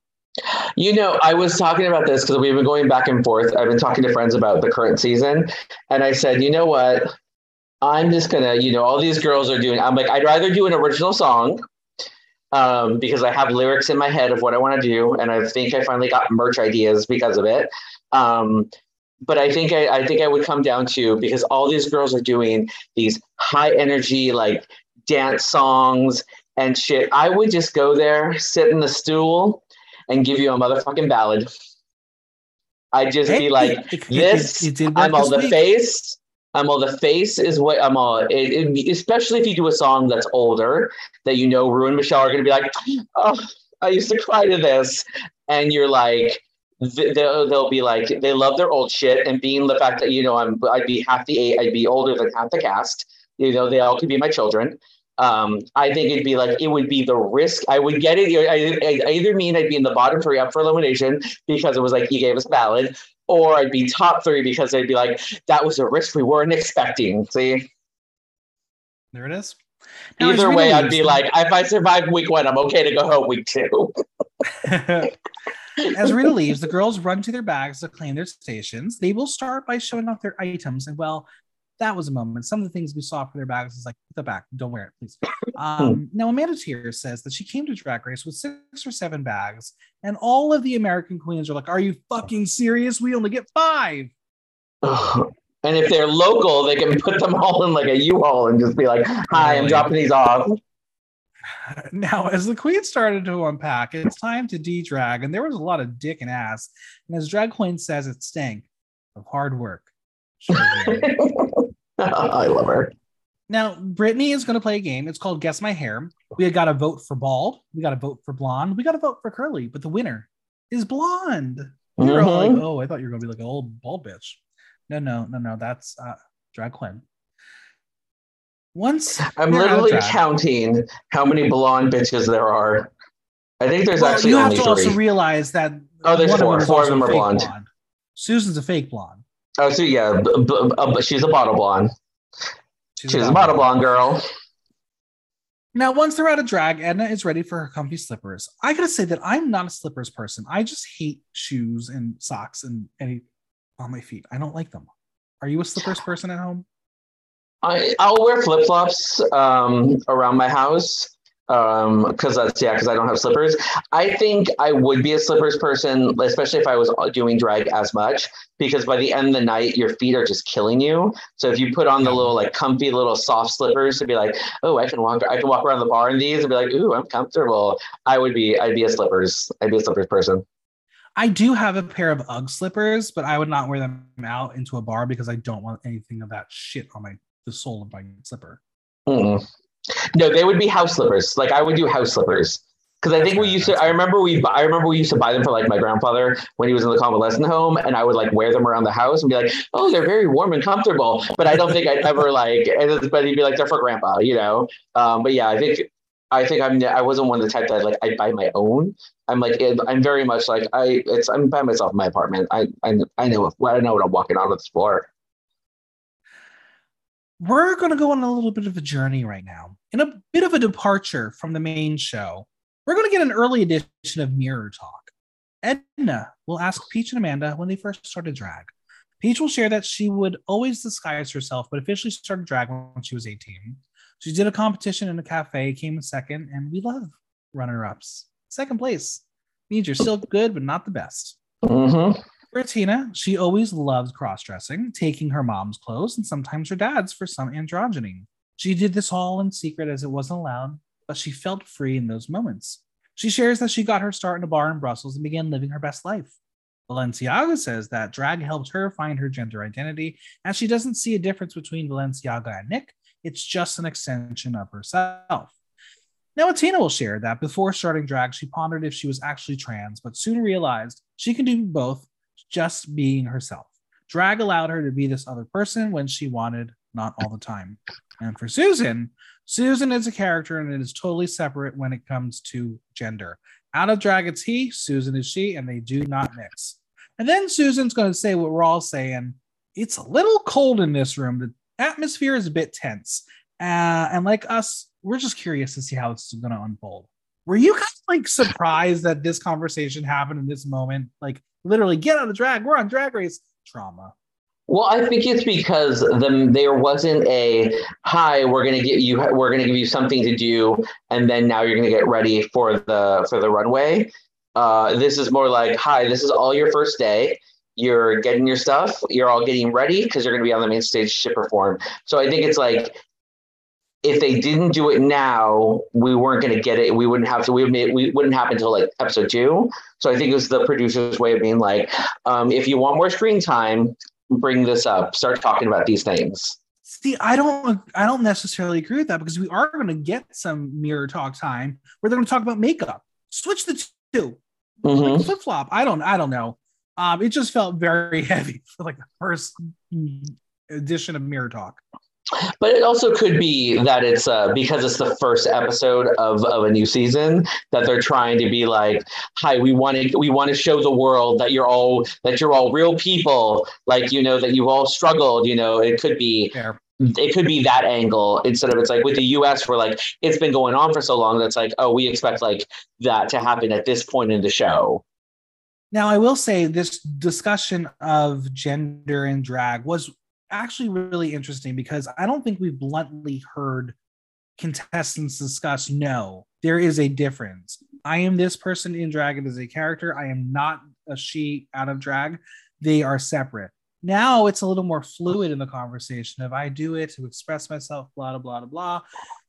You know, I was talking about this because we've been going back and forth. I've been talking to friends about the current season, and I said, you know what? I'm just gonna, you know, all these girls are doing. I'm like, I'd rather do an original song um, because I have lyrics in my head of what I want to do, and I think I finally got merch ideas because of it. Um, but I think I, I think I would come down to because all these girls are doing these high energy like dance songs and shit. I would just go there, sit in the stool, and give you a motherfucking ballad. I'd just be like, it- it- this, it- it did work I'm all the week. face. Um, I'm all the face is what I'm all. It, it- especially if you do a song that's older that you know Rue and Michelle are going to be like, oh, I used to cry to this, and you're like, they'll, they'll be like, they love their old shit, and being the fact that you know I'm, I'd be half the eight, I'd be older than half the cast. You know, they all could be my children. Um, I think it'd be like it would be the risk. I would get it. I, I, I either mean I'd be in the bottom three up for elimination because it was like you gave us ballad, or I'd be top three because they'd be like that was a risk we weren't expecting. See, There it is. Now, either way, I'd be like, if I survive week one, I'm okay to go home week two. As Rita leaves, the girls run to their bags to claim their stations. They will start by showing off their items. And well, that was a moment. Some of the things we saw for their bags is like, put the back, don't wear it, please. Um, now, Amanda Tears says that she came to Drag Race with six or seven bags, and all of the American queens are like, Are you fucking serious? We only get five. And if they're local, they can put them all in like a U-Haul and just be like, "Hi, I'm dropping these off." Now, as the queen started to unpack, it's time to de-drag, and there was a lot of dick and ass. And as Drag Couenne says, it stank of hard work. I love her. now, Brittany is going to play a game. It's called Guess My Hair. We had got to vote for bald. We got to vote for blonde. We got to vote for curly. But the winner is blonde. We were all like, Mhm. oh, I thought you were going to be like an old bald bitch. No, no, no, no. That's uh, Drag Couenne. Once I'm you're out of literally drag- counting how many blonde bitches there are. I think there's Well, actually you have to three. also realize that Oh, there's one four. Four of them are fake blonde. Susan's a fake blonde. Oh, so yeah, b- b- uh, but she's a bottle blonde. She's, She's a bottle blonde girl. Now, once they're out of drag, Edna is ready for her comfy slippers. I gotta say that I'm not a slippers person. I just hate shoes and socks and any on my feet. I don't like them. Are you a slippers person at home? I I'll wear flip flops um, around my house Um, because that's yeah because I don't have slippers. I think I would be a slippers person, especially if I was uh, doing drag as much because by the end of the night your feet are just killing you. So if you put on the little like comfy little soft slippers to be like, oh, I can walk I can walk around the bar in these and be like, ooh, I'm comfortable. I would be I'd be a slippers I'd be a slippers person. I do have a pair of UGG slippers, but I would not wear them out into a bar because I don't want anything of that shit on my the sole of my slipper. Mm-mm. No, they would be house slippers. Like I would do house slippers. Because I think we used to. I remember we. I remember we used to buy them for like my grandfather when he was in the convalescent home, and I would like wear them around the house and be like, "Oh, they're very warm and comfortable." But I don't think I'd ever like. But he'd be like, "They're for grandpa," you know. Um, but yeah, I think I think I'm. I wasn't one of the type that like I buy my own. I'm like I'm very much like I. It's I'm by myself in my apartment. I I, I know I know what I'm walking on with this floor. We're going to go on a little bit of a journey right now, in a bit of a departure from the main show. We're going to get an early edition of Mirror Talk. Edna will ask Peach and Amanda when they first started drag. Peach will share that she would always disguise herself, but officially started drag when she was 18. She did a competition in a cafe, came in second, and we love runner ups. Second place means you're still good, but not the best. Mm-hmm. For Tina, she always loved cross dressing, taking her mom's clothes and sometimes her dad's for some androgyny. She did this all in secret as it wasn't allowed, but she felt free in those moments. She shares that she got her start in a bar in Brussels and began living her best life. Valenciaga says that drag helped her find her gender identity, and she doesn't see a difference between Valenciaga and Nick. It's just an extension of herself. Now, Tina will share that before starting drag, she pondered if she was actually trans, but soon realized she can do both just being herself. Drag allowed her to be this other person when she wanted, not all the time. And for Susan, Susan is a character and it is totally separate when it comes to gender. Out of drag, it's he, Susan is she, and they do not mix. And then Susan's going to say what we're all saying. It's a little cold in this room. The atmosphere is a bit tense. Uh, and like us, we're just curious to see how it's going to unfold. Were you of like surprised that this conversation happened in this moment? Like, literally, get on of drag. We're on drag race trauma. Well, I think it's because the, there wasn't a hi. We're gonna get you. We're gonna give you something to do, and then now you're gonna get ready for the for the runway. Uh, this is more like hi. This is all your first day. You're getting your stuff. You're all getting ready because you're gonna be on the main stage to perform. So I think it's like if they didn't do it now, we weren't going to get it. We wouldn't have to. We would we wouldn't happen until like episode two. So I think it was the producer's way of being like, um, if you want more screen time, bring this up. Start talking about these things. See, I don't, I don't necessarily agree with that because we are going to get some mirror talk time where they're going to talk about makeup. Switch the 2 mm-hmm. like flip flop. I don't, I don't know. Um, it just felt very heavy for like the first edition of mirror talk. But it also could be that it's uh, because it's the first episode of, of a new season that they're trying to be like, "Hi, we want to we want to show the world that you're all that you're all real people, like you know that you've all struggled." You know, it could be Fair. it could be that angle instead of it's like with the U.S. where like it's been going on for so long that's like, oh, we expect like that to happen at this point in the show. Now, I will say this discussion of gender and drag was actually really interesting because I don't think we've bluntly heard contestants discuss no, there is a difference. I am this person in drag as a character. I am not a she out of drag. They are separate. Now it's a little more fluid in the conversation of I do it to express myself, blah, blah, blah, blah.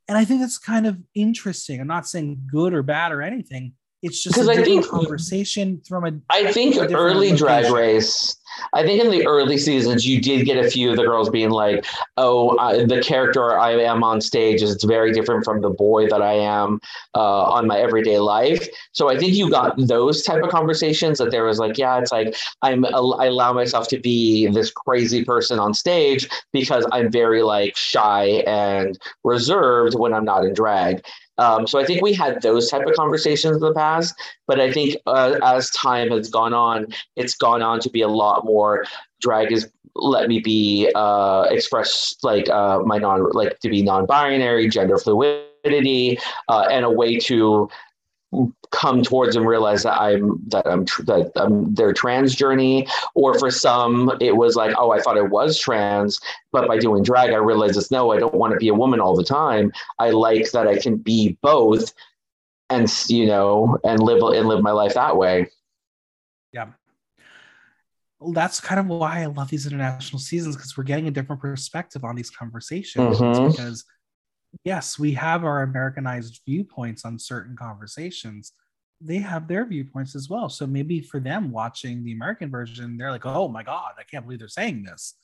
And I think that's kind of interesting. I'm not saying good or bad or anything. It's just a I think conversation from a. I think early location. drag race I think in the early seasons, you did get a few of the girls being like, "Oh, I, the character I am on stage is very different from the boy that I am uh, on my everyday life." So I think you got those type of conversations that there was like, "Yeah, it's like I'm I allow myself to be this crazy person on stage because I'm very like shy and reserved when I'm not in drag." Um, so I think we had those type of conversations in the past, but I think uh, as time has gone on, it's gone on to be a lot more. Drag is let me be uh, express like uh, my non like to be non-binary, gender fluidity, uh, and a way to come towards and realize that I'm that I'm that I'm their trans journey, or for some it was like, oh, I thought I was trans, but by doing drag, I realized it's no, I don't want to be a woman all the time. I like that I can be both, and you know, and live and live my life that way. Yeah. Well, that's kind of why I love these international seasons because we're getting a different perspective on these conversations. Mm-hmm. Because yes, we have our Americanized viewpoints on certain conversations. They have their viewpoints as well. So maybe for them watching the American version, they're like, oh my God, I can't believe they're saying this.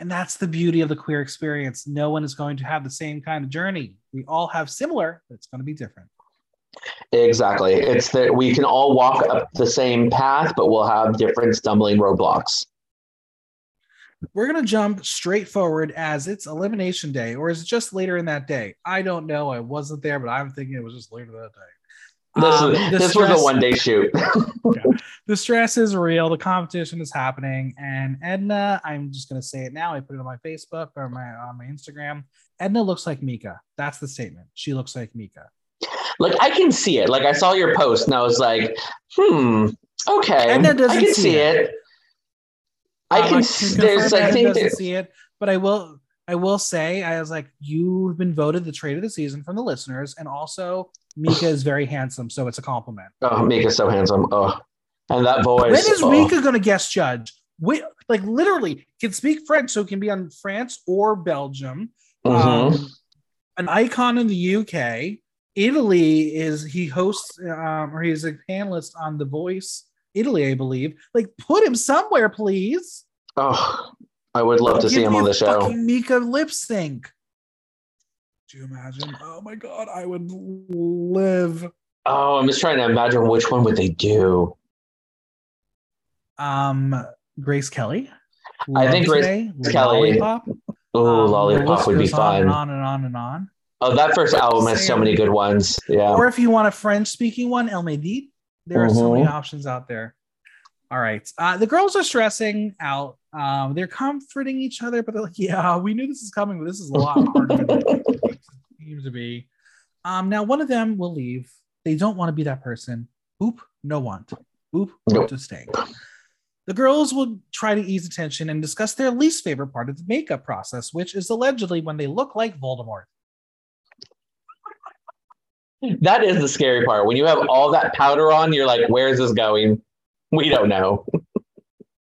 And that's the beauty of the queer experience. No one is going to have the same kind of journey. We all have similar, but it's going to be different. Exactly. It's that we can all walk up the same path, but we'll have different stumbling roadblocks. We're gonna jump straight forward as it's elimination day, or is it just later in that day? I don't know. I wasn't there, but I'm thinking it was just later that day. This, Um, is, the this was a one day shoot. the stress is real. The competition is happening, and Edna. I'm just gonna say it now. I put it on my Facebook or my on my Instagram. Edna looks like Mika. That's the statement. She looks like Mika. like I can see it. Like I saw your post and I was like, hmm, okay. Edna doesn't I can see see it. it. I Um, can there's I think doesn't see it, but I will. I will say, I was like, you've been voted the trade of the season from the listeners, and also Mika is very handsome, so it's a compliment. oh Mika's so handsome. Oh. And that voice. When is oh. Mika going to guest judge? Wait, like literally can speak French, so it can be on France or Belgium. Mhm. Um, an icon in the UK. Italy is he hosts um, or he's a panelist on The Voice Italy, I believe. Like, put him somewhere, please. oh, I would love to see him on the show. Mika lip sync. Do you imagine? Oh my god, I would live. Oh, I'm just trying to imagine which one would they do. Um, Grace Kelly. I think Grace Kelly- Lollipop. Oh, Um, lollipop would be goes on and fun. on and on and on. Oh, that first album has so many good ones. Yeah. Or if you want a French speaking one, Elle me dit. There are so many Mhm. options out there. All right. Uh, the girls are stressing out. Um, they're comforting each other, but they're like, yeah, we knew this is coming, but this is a lot harder than it seems to be. Um, now, one of them will leave. They don't want to be that person. Oop, no want. Oop, Nope. want to stay. The girls will try to ease the tension and discuss their least favorite part of the makeup process, which is allegedly when they look like Voldemort. That is the scary part. When you have all that powder on, you're like, where is this going? We don't know.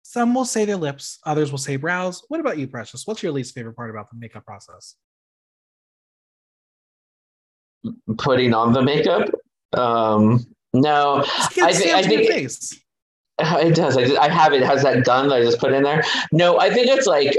Some will say their lips, others will say brows. What about you, Precious? What's your least favorite part about the makeup process? Putting on the makeup. Um, no, I stamped I think- face. it does. I, I have it. Has that done that I just put in there? No, I think it's like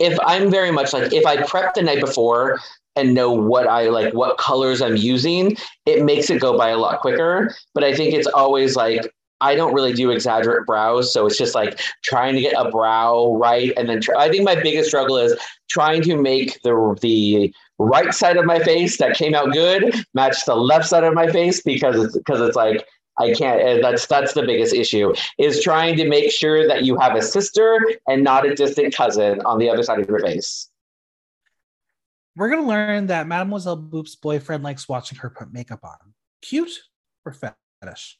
if I'm very much like if I prep the night before and know what I like, what colors I'm using, it makes it go by a lot quicker. But I think it's always like I don't really do exaggerate brows, so it's just like trying to get a brow right, and then I think my biggest struggle is trying to make the the right side of my face that came out good match the left side of my face because it's because it's like I can't. Eh, that's that's the biggest issue is trying to make sure that you have a sister and not a distant cousin on the other side of your face. We're going to learn that Mademoiselle Boop's boyfriend likes watching her put makeup on. Cute or fetish?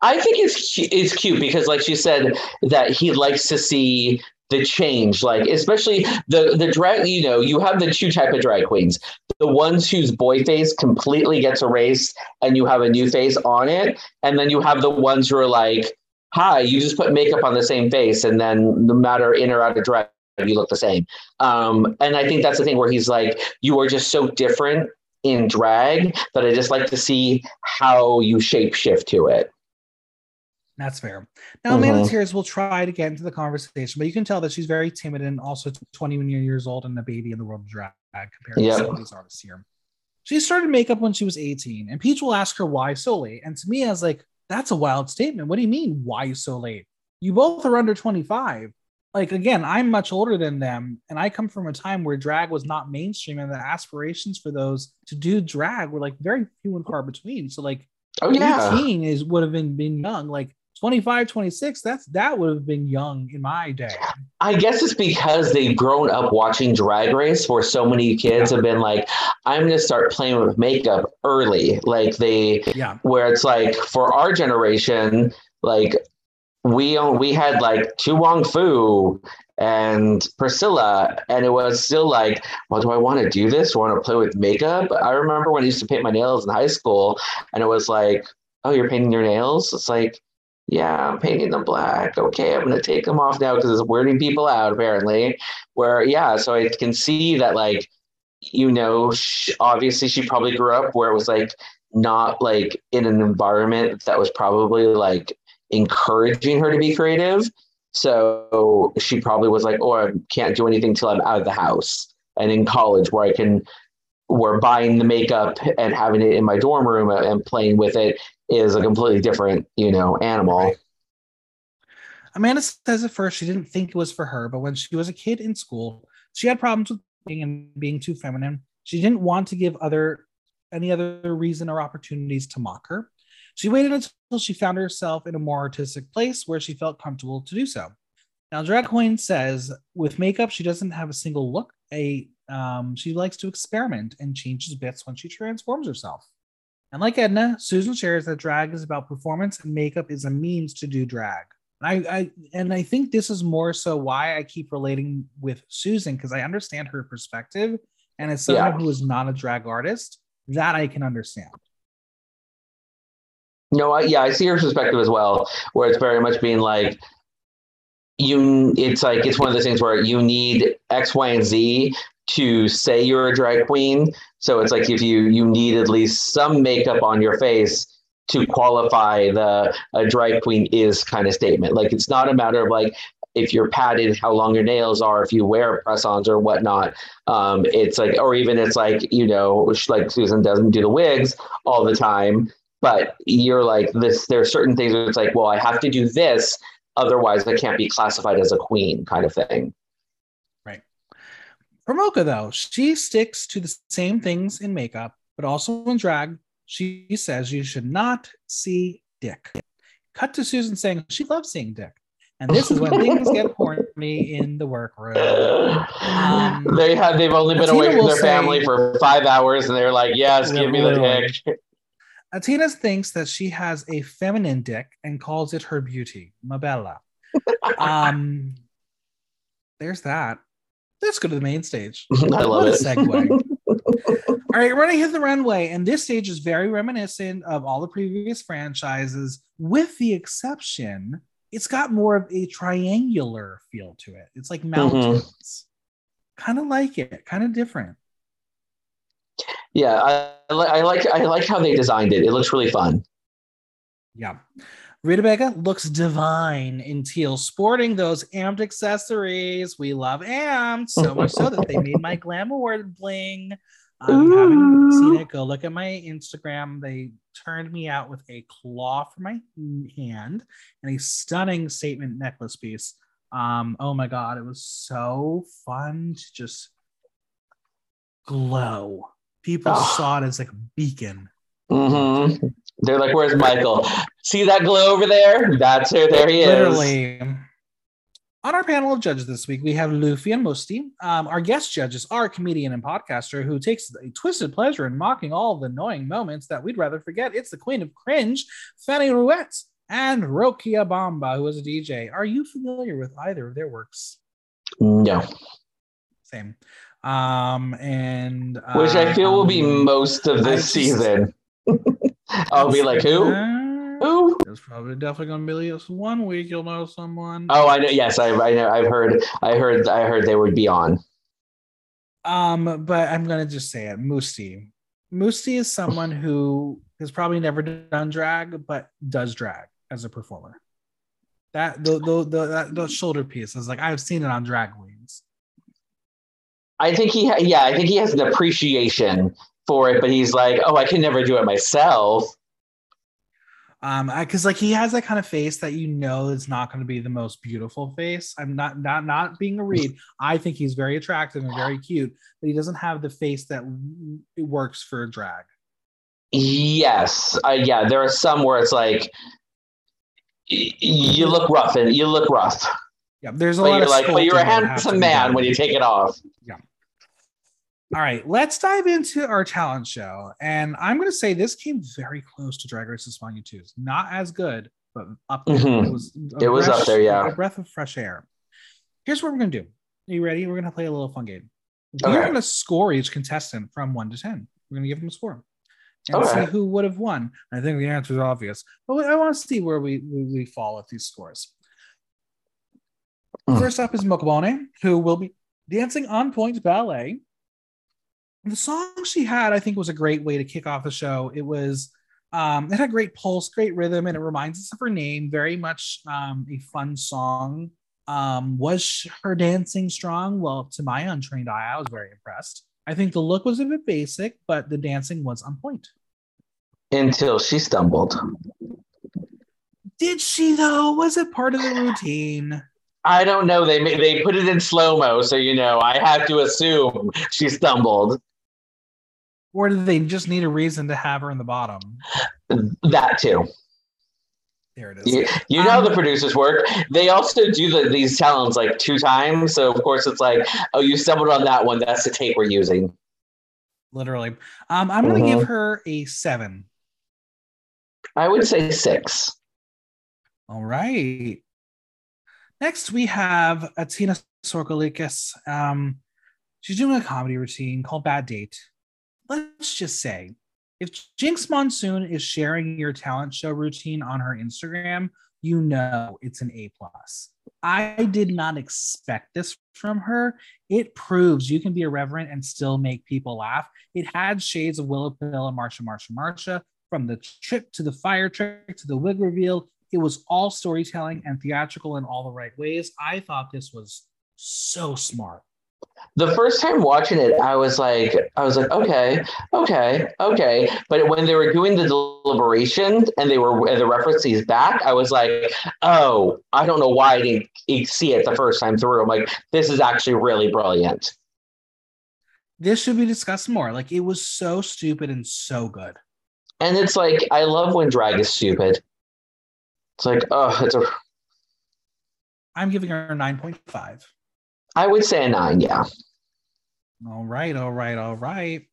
I think it's it's cute because, like she said, that he likes to see the change. Like especially the the drag. You know, you have the two type of drag queens: the ones whose boy face completely gets erased and you have a new face on it, and then you have the ones who are like, "Hi, you just put makeup on the same face, and then no matter in or out of drag." You look the same, um, and I think that's the thing where he's like, "You are just so different in drag that I just like to see how you shape shift to it." That's fair. Now, Amanda Mhm. Tears will try to get into the conversation, but you can tell that she's very timid and also 21 years old and a baby in the world of drag compared Yep. to some of these artists here. She started makeup when she was 18, and Peach will ask her why so late. And to me, I was like, that's a wild statement. What do you mean, why so late? You both are under 25. Like, again, I'm much older than them, and I come from a time where drag was not mainstream, and the aspirations for those to do drag were like very few and far between. So, like, Oh yeah. 18 is would have been been young like 25 26 that's that would have been young in my day I guess it's because they've grown up watching Drag Race, where so many kids have been like, "I'm going to start playing with makeup early." Like they, yeah where it's like for our generation, like we we had like To Wong Foo and Priscilla, and it was still like, well, do I want to do this? Do I want to play with makeup? I remember when I used to paint my nails in high school, and it was like, oh, you're painting your nails? It's like, yeah, I'm painting them black. Okay, I'm gonna take them off now because it's weirding people out apparently. Where yeah, so I can see that like, you know, sh- obviously she probably grew up where it was like not like in an environment that was probably like encouraging her to be creative. So she probably was like, oh, I can't do anything till I'm out of the house. And in college, where I can where buying the makeup and having it in my dorm room and playing with it is a completely different, you know, animal. Amanda says at first she didn't think it was for her, but when she was a kid in school, she had problems with being and being too feminine. She didn't want to give other any other reason or opportunities to mock her. She waited until she found herself in a more artistic place where she felt comfortable to do so. Now, Drag Couenne says with makeup, she doesn't have a single look. A um, she likes to experiment and changes bits when she transforms herself. And like Edna, Susan shares that drag is about performance and makeup is a means to do drag. I, I and I think this is more so why I keep relating with Susan because I understand her perspective, and as someone yeah. who is not a drag artist, that I can understand. No, I, yeah, I see her perspective as well, where it's very much being like, you. It's like it's one of those things where you need X, Y, and Z to say you're a drag queen. So it's like if you you need at least some makeup on your face to qualify the a drag queen is kind of statement. Like it's not a matter of like if you're padded, how long your nails are, if you wear press-ons or whatnot. Um, it's like, or even it's like, you know, like Susan doesn't do the wigs all the time, but you're like this. There are certain things where it's like, well, I have to do this, otherwise I can't be classified as a queen, kind of thing. Mocha though, she sticks to the same things in makeup, but also in drag. She says you should not see dick. Cut to Susan saying she loves seeing dick. And this is when things get horny in the workroom. Um, they have they've only been away from their say, family for five hours and they're like, yes, give me the dick. Athena thinks that she has a feminine dick and calls it her beauty, Mabella. um, there's that. Let's go to the main stage. I love it. Segue. all right, we're gonna hit the runway, and this stage is very reminiscent of all the previous franchises, with the exception it's got more of a triangular feel to it. It's like mm-hmm. mountains. Mm-hmm. Kind of like it, kind of different. Yeah, I, I like I like how they designed it. It looks really fun. Yeah. Rita Baga looks divine in teal, sporting those amped accessories. We love amped so much so that they made my glam award bling. Um, you haven't seen it, go look at my Instagram. They turned me out with a claw for my hand and a stunning statement necklace piece. Um, oh my god, it was so fun to just glow. People oh. saw it as like a beacon. Mm-hmm. They're like, "Where's Michael? See that glow over there? That's her. There he is." Literally. On our panel of judges this week, we have Lufy and Mustii. Um, our guest judges are a comedian and podcaster who takes a twisted pleasure in mocking all the annoying moments that we'd rather forget. It's the queen of cringe, Fanny Ruwet, and Rokia Bamba, who is a DJ. Are you familiar with either of their works? No. Same. Um, and which I feel will be um, most of this season. I'll be like, who? Who? It's probably definitely gonna be at one week. You'll know someone. Oh, I know. Yes, I, I know. I've heard. I heard. I heard they would be on. Um, but I'm gonna just say it. Mustii. Mustii is someone who has probably never done drag, but does drag as a performer. That the the the, that, the shoulder piece is like I've seen it on drag queens. I think he, ha- yeah, I think he has an appreciation for it, but he's like, oh, I can never do it myself. Um because like he has that kind of face that you know is not going to be the most beautiful face. I'm not not not being a read. I think he's very attractive and very cute but he doesn't have the face that works for drag. Yes. Uh, yeah there are some where it's like you look rough and you look rough. Yeah there's a but lot you're of like but you're a handsome man when you take it off. Yeah all right, let's dive into our talent show. And I'm going to say this came very close to Drag Race España 2. Not as good, but up there. Mm-hmm. It was, it was up there, yeah. A breath of fresh air. Here's what we're going to do. Are you ready? We're going to play a little fun game. We're going to score each contestant from one to 10. We're going to give them a score and okay. see who would have won. I think the answer is obvious, but I want to see where we, we, fall at these scores. Mm. First up is Mokabone, who will be dancing on point ballet the song she had, I think, was a great way to kick off the show. It was, um, it had great pulse, great rhythm, and it reminds us of her name. Very much um, a fun song. Um, was her dancing strong? Well, to my untrained eye, I was very impressed. I think the look was a bit basic, but the dancing was on point. Until she stumbled. Did she though? Was it part of the routine? I don't know. They they put it in slow mo, so you know I have to assume she stumbled. Or do they just need a reason to have her in the bottom? That too. There it is. You, you know Um, the producers work. They also do the, these talents like two times, so of course it's like, oh, you stumbled on that one. That's the tape we're using. Literally. Um, I'm gonna Mhm. give her a seven. I would say six. All right. Next, we have Athena Sorgelikis. Um, she's doing a comedy routine called Bad Date. Let's just say, if Jinkx Monsoon is sharing your talent show routine on her Instagram, you know it's an A plus. I did not expect this from her. It proves you can be irreverent and still make people laugh. It had shades of Willow Pill and Marsha, Marsha, Marsha, from the trip to the fire trick to the wig reveal. It was all storytelling and theatrical in all the right ways. I thought this was so smart. The first time watching it, I was like, I was like, okay, okay, okay. But when they were doing the deliberation and they were and the references back, I was like, oh, I don't know why I didn't see it the first time through. I'm like, this is actually really brilliant. This should be discussed more. Like it was so stupid and so good. And it's like, I love when drag is stupid. It's like, oh, it's a. I'm giving her 9.5. I would say a nine, yeah. All right, all right, all right.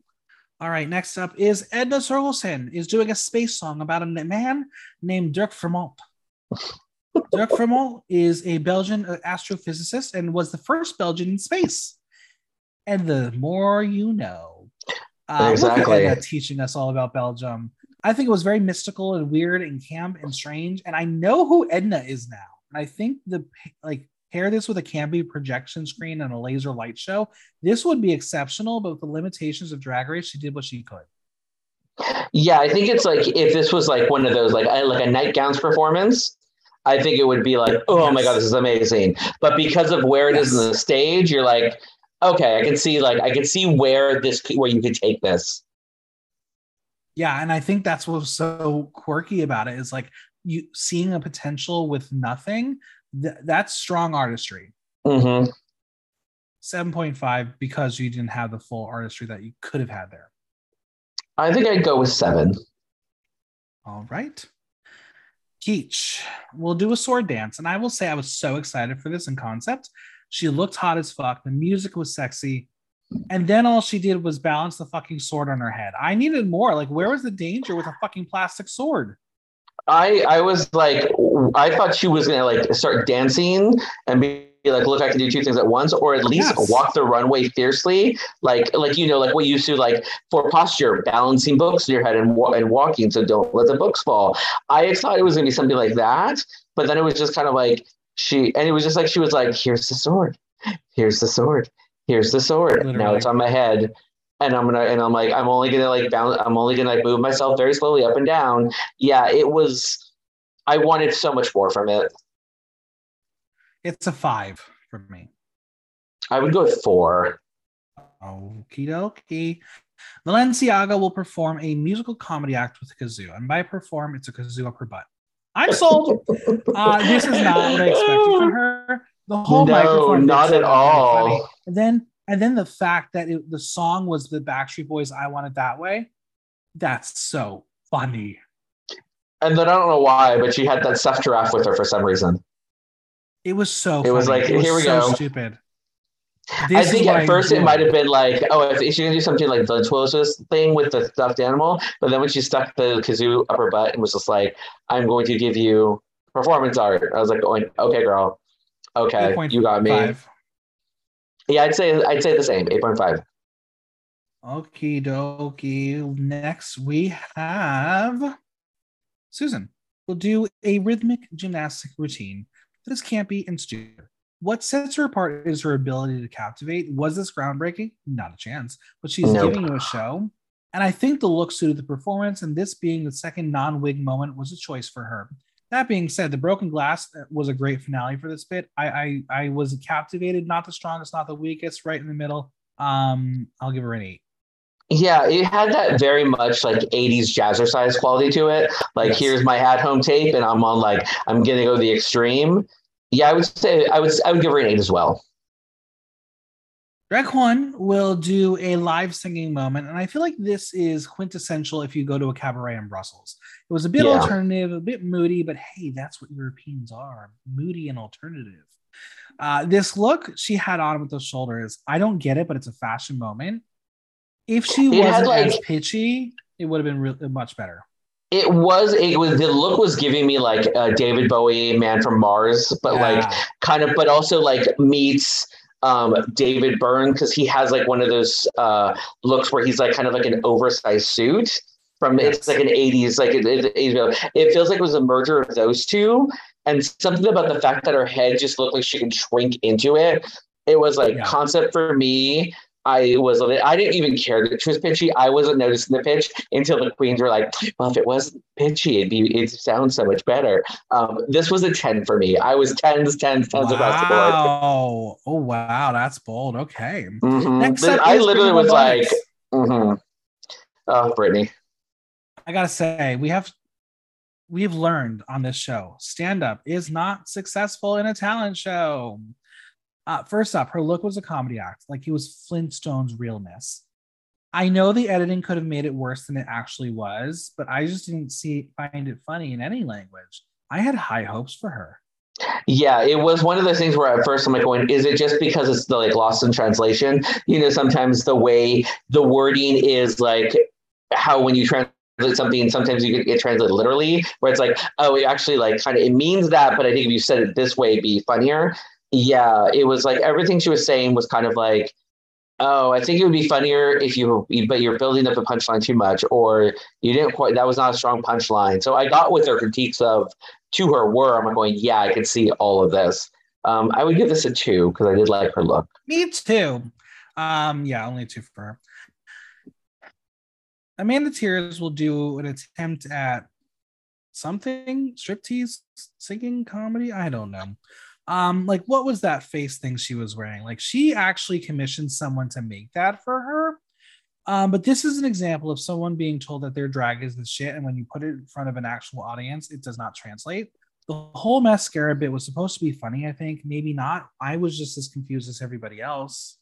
All right, next up is Edna Sorgelsen is doing a space song about a man named Dirk Frimout. Dirk Frimout is a Belgian uh, astrophysicist and was the first Belgian in space. And the more you know. Uh, Exactly. Teaching us all about Belgium. I think it was very mystical and weird and camp and strange. And I know who Edna is now. And I think the like pair this with a campy projection screen and a laser light show, this would be exceptional. But with the limitations of Drag Race, she did what she could. Yeah, I think it's like if this was like one of those like like a nightgowns performance, I think it would be like, oh my god, this is amazing. But because of where it is Yes. in the stage, you're like, okay, I can see like I can see where this where you could take this. Yeah, and I think that's what's so quirky about it is like you seeing a potential with nothing. Th- that's strong artistry. hmm 7.5 because you didn't have the full artistry that you could have had there. I think I'd go with seven. All right. Peach will do a sword dance. And I will say I was so excited for this in concept. She looked hot as fuck. The music was sexy. And then all she did was balance the fucking sword on her head. I needed more. Like, where was the danger with a fucking plastic sword? I I was like I thought she was gonna like start dancing and be like, look, I can do two things at once, or at least Yes. walk the runway fiercely, like like you know, like what you used to like for posture, balancing books in your head and wa- and walking, so don't let the books fall. I thought it was gonna be something like that, but then it was just kind of like she, and it was just like she was like, here's the sword, here's the sword, here's the sword. Now it's on my head. And I'm gonna, and I'm like, I'm only gonna like bounce. I'm only gonna like move myself very slowly up and down. Yeah, it was. I wanted so much more from it. It's a five for me. I would go with four. Okie dokie. Valenciaga will perform a musical comedy act with a kazoo. And by perform, it's a kazoo up her butt. I'm sold. Uh, this is not what I expected from her. The whole No, microphone not at all. funny. And then and then the fact that it, the song was the Backstreet Boys "I Want It That Way," that's so funny. And then I don't know why, but she had that stuffed giraffe with her for some reason. It was so. Funny. It was funny. like, here we so go. Stupid. I This is think at first it might have been like, oh, if she's gonna do something like the Twilicious thing with the stuffed animal, but then when she stuck the kazoo up her butt and was just like, I'm going to give you performance art. I was like, going, okay, girl, okay, you got me. 8.5. Yeah, I'd say I'd say the same, eight point five. Okie dokie. Next, we have Susan. We'll do a rhythmic gymnastic routine that is campy and stupid. What sets her apart is her ability to captivate. Was this groundbreaking? Not a chance. But she's Nope. giving you a show. And I think the look suited the performance, and this being the second non wig moment was a choice for her. That being said, the broken glass was a great finale for this bit. I, I I was captivated, not the strongest, not the weakest, right in the middle. Um, I'll give her an eight. Yeah, it had that very much like 80s jazzercise quality to it. Like, Yes. here's my at home tape, and I'm on like, I'm gonna go the extreme. Yeah, I would say I would I would give her an eight as well. One will do a live singing moment, and I feel like this is quintessential if you go to a cabaret in Brussels. It was a bit Yeah. alternative, a bit moody, but hey, that's what Europeans are moody and alternative. Uh, this look she had on with those shoulders, I don't get it, but it's a fashion moment. If she It wasn't as like- pitchy, it would have been re- much better. It was it was the look was giving me like uh, David Bowie, Man from Mars, but like kind of, but also like meets um David Byrne because he has like one of those uh looks where he's like kind of like an oversized suit from it's like an 80s like it, it, it, it feels like it was a merger of those two and something about the fact that her head just looked like she could shrink into it it was like Yeah. concept for me I was I didn't even care that she was pitchy. I wasn't noticing the pitch until the queens were like, "Well, if it wasn't pitchy, it'd be it sounds so much better." Um, this was a ten for me. I was tens, tens, tens across the board. Wow. Oh wow, that's bold. Okay. Mhm. Next This- I literally was like, mhm. "Oh, Brittany." I gotta say, we have we've learned on this show, stand up is not successful in a talent show. Uh, first up, her look was a comedy act, like it was Flintstones realness. I know the editing could have made it worse than it actually was, but I just didn't see find it funny in any language. I had high hopes for her. Yeah, it was one of those things where at first I'm like going, is it just because it's the like lost in translation? You know, sometimes the way the wording is like how when you translate something, sometimes you get translated literally, where it's like, oh, it actually like kind of it means that, but I think if you said it this way, it'd be funnier. Yeah, it was like everything she was saying was kind of like, oh, I think it would be funnier if you, but you're building up a punchline too much, or you didn't quite. That was not a strong punchline. So I got with her critiques of to her were. I'm going, yeah, I can see all of this. Um, I would give this a two because I did like her look. Me too. Um, yeah, only two for her. Amanda Tears will do an attempt at something striptease, singing, comedy. I don't know. Um, like what was that face thing she was wearing? Like she actually commissioned someone to make that for her. Um, but this is an example of someone being told that their drag is the shit, and when you put it in front of an actual audience, it does not translate. The whole mascara bit was supposed to be funny, I think. Maybe not. I was just as confused as everybody else.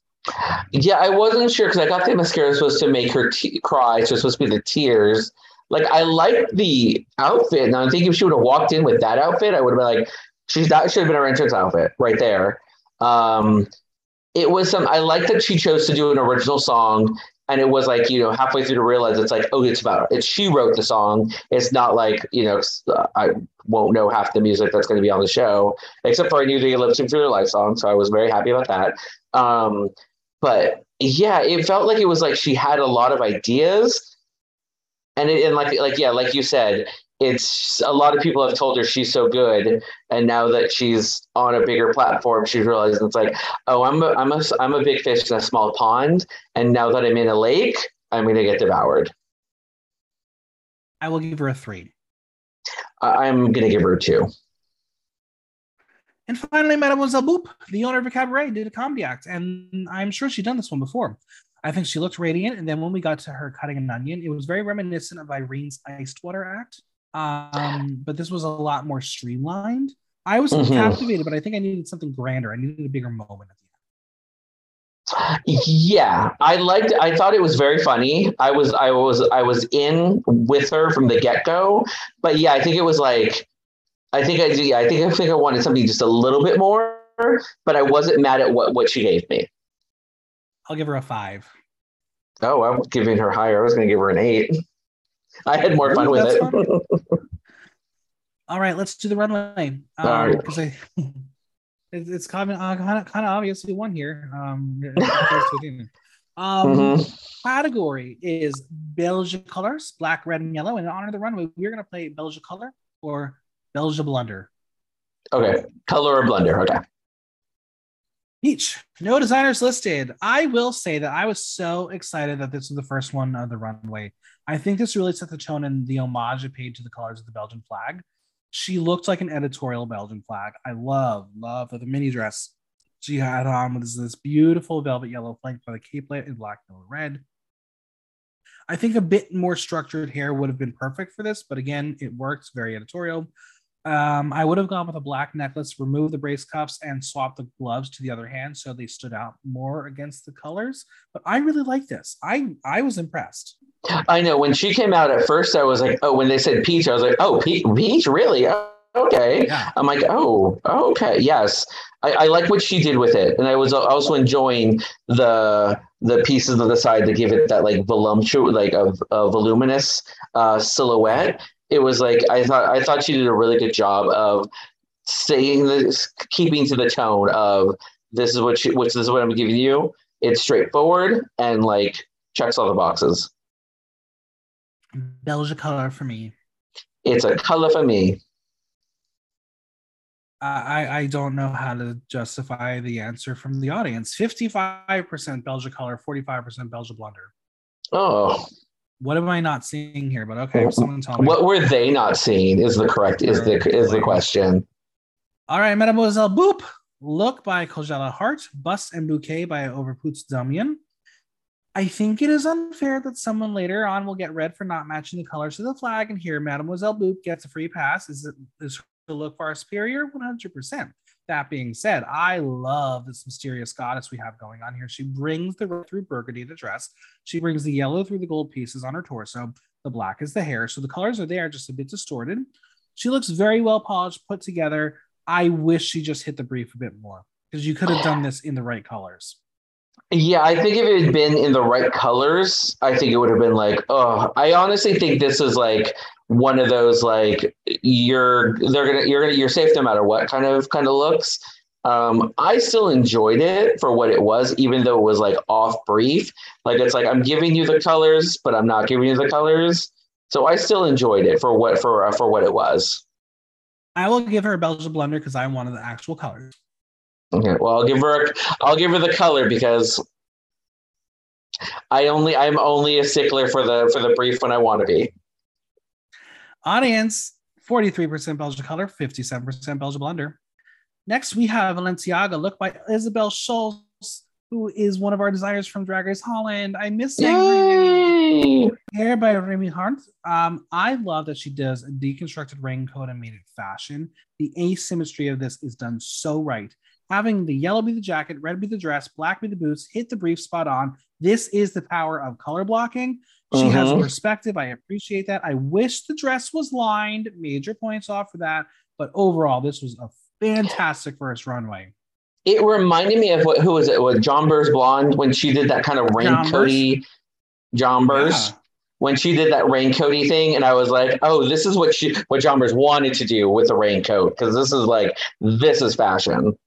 Yeah, I wasn't sure because I thought the mascara was supposed to make her cry. So it's supposed to be the tears. Like I liked the outfit. Now I think if she would have walked in with that outfit, I would have been like, she's that should have been her entrance outfit right there. Um, it was some. I like that she chose to do an original song, and it was like you know halfway through to realize it's like oh it's about it's she wrote the song. It's not like you know uh, I won't know half the music that's going to be on the show except for I knew the lip sync their life song, so I was very happy about that. Um, but yeah, it felt like it was like she had a lot of ideas, and it, and like like yeah, like you said, it's a lot of people have told her she's so good, and now that she's on a bigger platform, she's realized it's like, oh, I'm a, I'm a I'm a big fish in a small pond, and now that I'm in a lake, I'm gonna get devoured. I will give her a three. I'm gonna give her a two. And finally, Mademoiselle Boop, the owner of a cabaret, did a comedy act, and I'm sure she'd done this one before. I think she looked radiant, and then when we got to her cutting an onion, it was very reminiscent of Irene's iced water act, um, but this was a lot more streamlined. I was Mhm. captivated, but I think I needed something grander. I needed a bigger moment at the end. Yeah, I liked. I thought it was very funny. I was, I was, I was in with her from the get go. But yeah, I think it was like, I think I, yeah, I think I think I wanted something just a little bit more. But I wasn't mad at what what she gave me. I'll give her a five. Oh, I'm giving her higher. I was going to give her an eight. I had more fun with it. All right, let's do the runway. All right. I, it, it's kind of uh, kind of kind of obvious who won here. Um, um, Mhm. category is Belgian colors, black, red, and yellow. And in honor of the runway, we're gonna play Belgian color or Belgian blunder. Okay, color or blender. Okay. Each no designers listed. I will say that I was so excited that this was the first one of the runway. I think this really set the tone and the homage it paid to the colors of the Belgian flag. She looked like an editorial Belgian flag. I love, love the mini dress. She had on was this beautiful velvet yellow flanked by the capelet in black and red. I think a bit more structured hair would have been perfect for this, but again, it works very editorial. Um, I would have gone with a black necklace, remove the brace cuffs, and swap the gloves to the other hand so they stood out more against the colors. But I really like this. I I was impressed. I know when she came out at first, I was like, oh, when they said peach, I was like, oh, pe- peach, really? Oh, okay. Yeah. I'm like, oh, okay, yes. I, I like what she did with it, and I was also enjoying the the pieces on the side to give it that like voluptuous, like a, a voluminous uh, silhouette. It was like I thought I thought she did a really good job of saying this, keeping to the tone of this is what she, which this is what I'm giving you. It's straightforward and like checks all the boxes. Belgian color for me. It's a color for me. I, I don't know how to justify the answer from the audience. 55% Belgian color, 45% Belgian blunder. Oh, What am I not seeing here? But okay, someone tell me. what were they not seeing? Is the correct is the is the question. All right, Mademoiselle Boop. Look by Kojala Hart. Bust and Bouquet by Overpoots Damian. I think it is unfair that someone later on will get red for not matching the colors of the flag, and here Mademoiselle Boop gets a free pass. Is it is her look far superior? 100%. That being said, I love this mysterious goddess we have going on here. She brings the red through burgundy the dress. She brings the yellow through the gold pieces on her torso. The black is the hair. So the colors are there, just a bit distorted. She looks very well polished, put together. I wish she just hit the brief a bit more because you could have done this in the right colors. Yeah, I think if it had been in the right colors, I think it would have been like, oh, I honestly think this is like one of those like you're they're gonna you're gonna you're safe no matter what kind of kind of looks. Um, I still enjoyed it for what it was, even though it was like off brief. Like it's like I'm giving you the colors, but I'm not giving you the colors. So I still enjoyed it for what for uh, for what it was. I will give her a Belgian blunder because I wanted the actual colors. Okay, well I'll give her I'll give her the color because I only I'm only a stickler for the for the brief when I want to be. Audience 43% Belgian color, 57% Belgian blunder. Next, we have Valenciaga, look by Isabel Schultz, who is one of our designers from Drag Race Holland. I miss saying her name. Yay! hair by Remy Hart. Um, I love that she does a deconstructed raincoat and made it fashion. The asymmetry of this is done so right. Having the yellow be the jacket, red be the dress, black be the boots, hit the brief spot on. This is the power of color blocking. She has a Mhm. perspective. I appreciate that. I wish the dress was lined. Major points off for that. But overall, this was a fantastic first runway. It reminded me of what who was it? Was John Burr's blonde when she did that kind of raincoaty John Burr's Yeah. when she did that raincoaty thing, and I was like, oh, this is what she what John Burr's wanted to do with the raincoat because this is like this is fashion.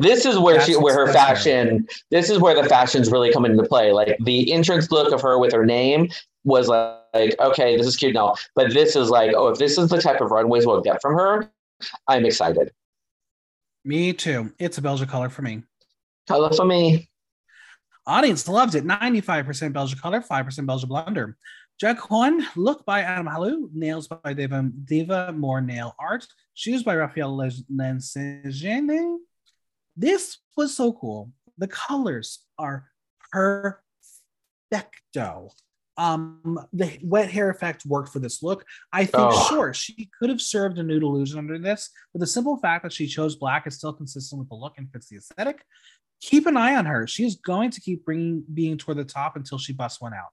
This is where she where her fashion. This is where the fashions really come into play. Like the entrance look of her with her name was like, like okay, this is cute now, but this is like, oh, if this is the type of runways we'll get from her, I'm excited. Me too. It's a Belgian color for me. Color for me. Audience loved it. 95% Belgian color, 5% Belgian blunder. Jack Horn, look by Adam Halu, nails by Diva, Diva More Nail Art, shoes by Raphael Lensegene. This was so cool. The colors are perfecto. Um, the wet hair effect worked for this look. I think, Oh. sure, she could have served a nude illusion under this, but the simple fact that she chose black is still consistent with the look and fits the aesthetic keep an eye on her. She is going to keep bringing being toward the top until she busts one out.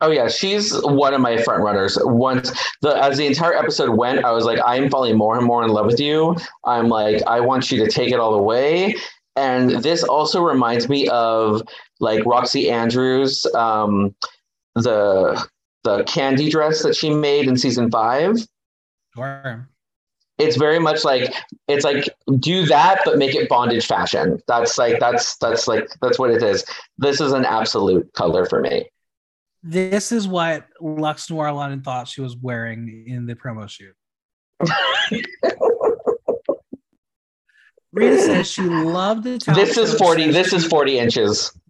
Oh yeah, she's one of my front runners. Once the as the entire episode went, I was like, I'm falling more and more in love with you. I'm like, I want you to take it all the way. And this also reminds me of like Roxxxy Andrews, um, the the candy dress that she made in season five. Sure. It's very much like it's like do that, but make it bondage fashion. That's like that's that's like that's what it is. This is an absolute color for me. This is what Lux Noir London thought she was wearing in the promo shoot. Rita says she loved the talent This is show, 40, says this is 40 inches.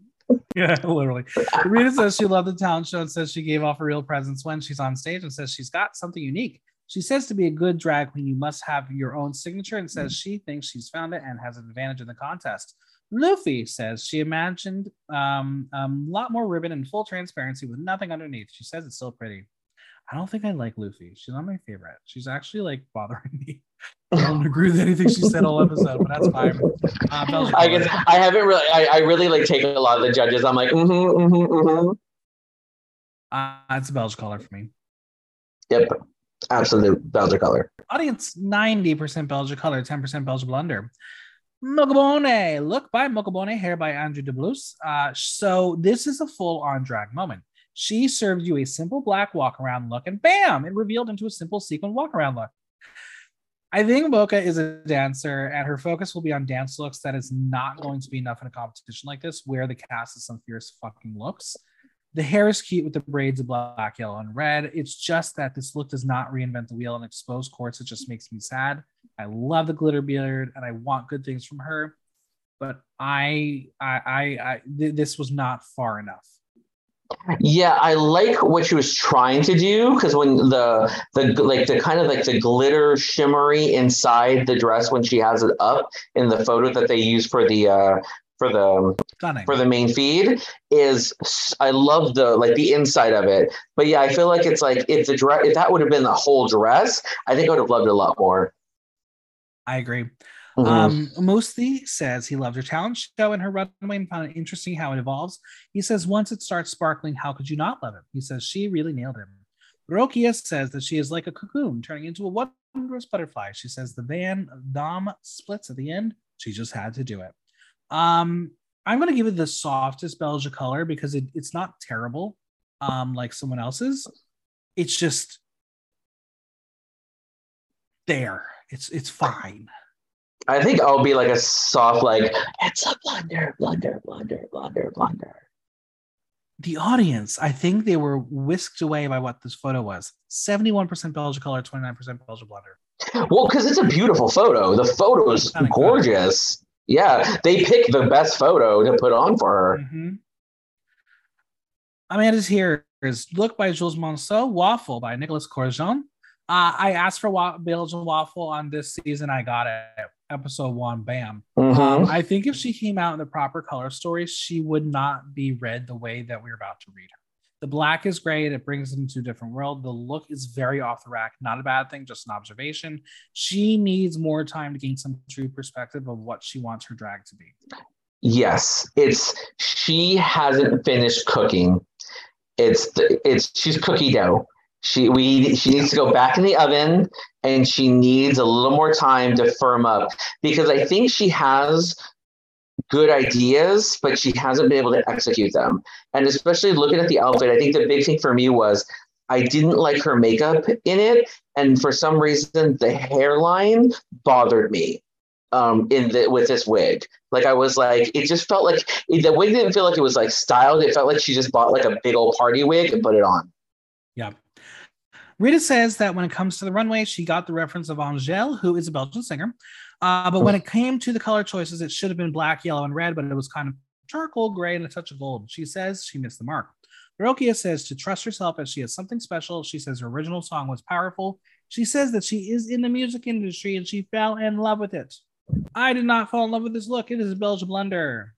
Yeah, literally. Rita says she loved the talent show and says she gave off a real presence when she's on stage and says she's got something unique. She says to be a good drag queen, you must have your own signature and says hmm. she thinks she's found it and has an advantage in the contest. Lufy says she imagined um, a lot more ribbon and full transparency with nothing underneath. She says it's still pretty. I don't think I like Lufy. She's not my favorite. She's actually like bothering me. I don't agree with anything she said all episode, but that's fine. Uh, I guess I haven't really. I, I really like taking a lot of the judges. I'm like, mm-hmm, mm-hmm, mm-hmm. Uh, it's a Belgian color for me. Yep, absolute Belgian color. Audience 90% Belgian color, 10% Belgian blunder. Mokobone, look by Mokobone, hair by Andrew DeBlus. Uh, so this is a full on drag moment. She served you a simple black walk around look, and bam, it revealed into a simple sequin walk around look. I think Mocha is a dancer, and her focus will be on dance looks. That is not going to be enough in a competition like this, where the cast is some fierce fucking looks. The hair is cute with the braids of black, yellow, and red. It's just that this look does not reinvent the wheel and expose course. It just makes me sad. I love the glitter beard, and I want good things from her, but I, I, I, I th- this was not far enough. Yeah, I like what she was trying to do because when the the like the kind of like the glitter shimmery inside the dress when she has it up in the photo that they use for the uh for the Stunning. for the main feed is I love the like the inside of it. But yeah, I feel like it's like if the dress if that would have been the whole dress, I think I would have loved it a lot more. I agree. Mm-hmm. Um, Mustii says he loved her talent show and her runway and found it interesting how it evolves. He says once it starts sparkling, how could you not love it? He says she really nailed him. Rokia says that she is like a cocoon turning into a wondrous butterfly. She says the Van Damme splits at the end. She just had to do it. Um, I'm going to give it the softest Belgian color because it, it's not terrible um, like someone else's. It's just there. It's it's fine. I think I'll be like a soft, like it's a blunder, blunder, blunder, blunder, blunder. The audience, I think they were whisked away by what this photo was. 71% Belgian color, 29% Belgian blunder. Well, because it's a beautiful photo. The photo is gorgeous. Good. Yeah, they picked the best photo to put on for her. Mm-hmm. Amanda's here is Look by Jules Monceau, Waffle by Nicolas Courgeon. Uh, I asked for wa- Belgian Waffle on this season. I got it episode one, bam. Mm-hmm. Um, I think if she came out in the proper color story, she would not be read the way that we're about to read her. The black is great. It brings them to a different world. The look is very off the rack. Not a bad thing, just an observation. She needs more time to gain some true perspective of what she wants her drag to be. Yes, it's she hasn't finished cooking. It's it's she's cookie dough. She we she needs to go back in the oven and she needs a little more time to firm up because I think she has good ideas, but she hasn't been able to execute them. And especially looking at the outfit, I think the big thing for me was I didn't like her makeup in it, and for some reason the hairline bothered me um in the with this wig. Like I was like, it just felt like the wig didn't feel like it was like styled. It felt like she just bought like a big old party wig and put it on. Yeah. Rita says that when it comes to the runway, she got the reference of Angèle, who is a Belgian singer. Uh, but when it came to the color choices, it should have been black, yellow, and red, but it was kind of charcoal gray and a touch of gold. She says she missed the mark. Barokia says to trust herself as she has something special. She says her original song was powerful. She says that she is in the music industry and she fell in love with it. I did not fall in love with this look. It is a Belgian blunder.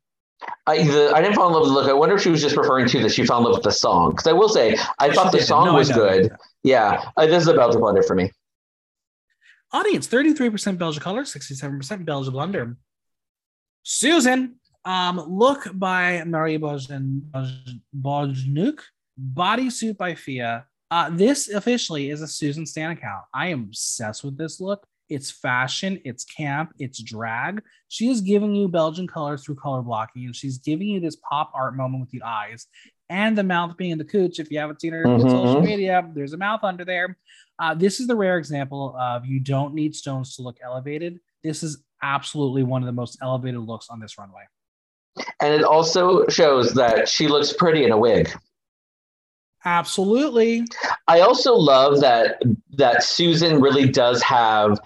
I, the, I didn't fall in love with the look. I wonder if she was just referring to that she fell in love with the song. Because I will say, I thought the song no, was good. Yeah, this is a Belgian blunder for me. Audience 33% Belgian color, 67% Belgian blunder. Susan, um, look by Marie Bojnuk, bodysuit by Fia. Uh, this officially is a Susan Stan account. I am obsessed with this look. It's fashion, it's camp, it's drag. She is giving you Belgian colors through color blocking, and she's giving you this pop art moment with the eyes and the mouth being in the cooch. If you haven't seen her mm-hmm. on social media, there's a mouth under there. Uh, this is the rare example of you don't need stones to look elevated. This is absolutely one of the most elevated looks on this runway. And it also shows that she looks pretty in a wig. Absolutely. I also love that that Susan really does have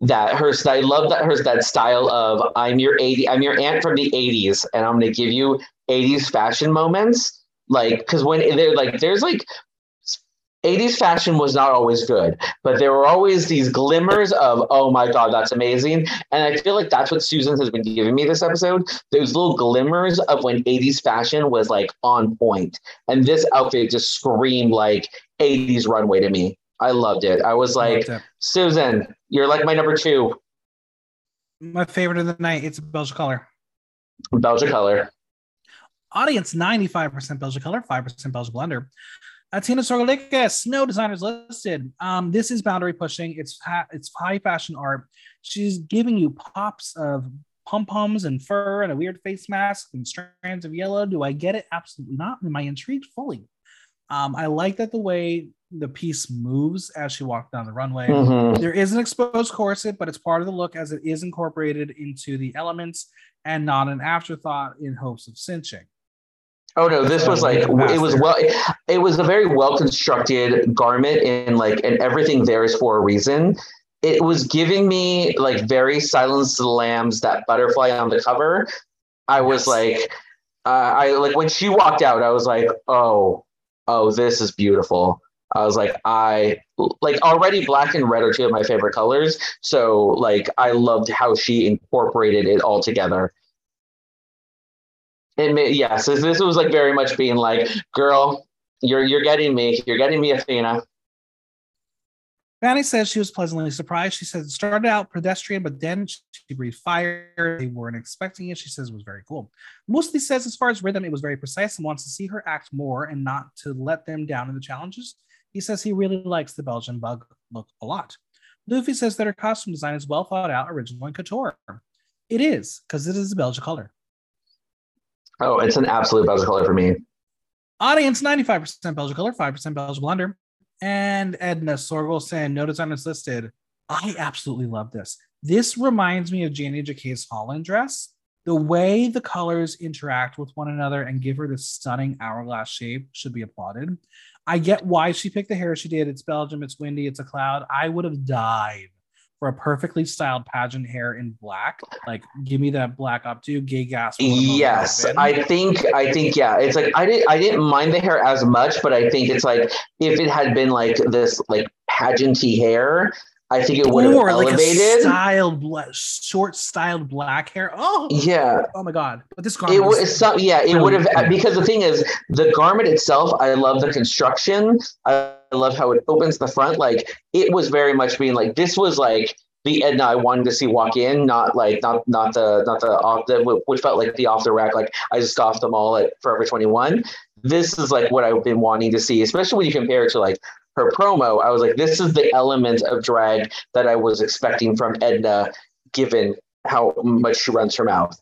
that her I love that her that style of I'm your 80 I'm your aunt from the 80s and I'm going to give you 80s fashion moments like cuz when they're like there's like 80s fashion was not always good, but there were always these glimmers of, oh my God, that's amazing. And I feel like that's what Susan has been giving me this episode. Those little glimmers of when 80s fashion was like on point. And this outfit just screamed like 80s runway to me. I loved it. I was like, Susan, you're like my number two. My favorite of the night. It's a Belgian color. Belgian color. Audience 95% Belgian color, 5% Belgian blender. Athena Sorgelikis, no designers listed. Um, this is boundary pushing. It's ha- it's high fashion art. She's giving you pops of pom poms and fur and a weird face mask and strands of yellow. Do I get it? Absolutely not. Am I intrigued fully? Um, I like that the way the piece moves as she walks down the runway. Mhm. There is an exposed corset, but it's part of the look as it is incorporated into the elements and not an afterthought in hopes of cinching. Oh no, this was like it was well it was a very well constructed garment and like and everything there is for a reason. It was giving me like very Silence of the Lambs that butterfly on the cover. I was Yes. like uh, I like when she walked out I was like, "Oh, oh, this is beautiful." I was like, I like already black and red are two of my favorite colors. So like I loved how she incorporated it all together. It made, yes, this, was like very much being like, girl, you're you're getting me, you're getting me, Athena. Fanny says she was pleasantly surprised. She said it started out pedestrian, but then she breathed fire. They weren't expecting it. She says it was very cool. Mustii says, as far as rhythm, it was very precise and wants to see her act more and not to let them down in the challenges. He says he really likes the Belgian bug look a lot. Lufy says that her costume design is well thought out, original, and couture. It is, because it is a Belgian color. Oh, it's an absolute Belgian color for me. Audience 95% Belgian color, 5% Belgian blender. And Edna Sorgelsen, no designers listed. I absolutely love this. This reminds me of Janey Jacké's Holland dress. The way the colors interact with one another and give her this stunning hourglass shape should be applauded. I get why she picked the hair she did. It's Belgium, it's windy, it's a cloud. I would have died for a perfectly styled pageant hair in black. Like, give me that black updo, gay gas. Yes, I think I think yeah. It's like I didn't I didn't mind the hair as much, but I think it's like if it had been like this like pageanty hair, I think it would have or like a elevated. styled, short styled black hair. Oh, yeah, oh my god! But this garment. it was some yeah. It really would have because the thing is the garment itself. I love the construction. I love how it opens the front. Like it was very much being like this was like the Edna I wanted to see walk in, not like not not the not the off the which felt like the off the rack. Like I just scoffed them all at Forever Twenty One. This is like what I've been wanting to see, especially when you compare it to like her promo. I was like, this is the element of drag that I was expecting from Edna, given how much she runs her mouth.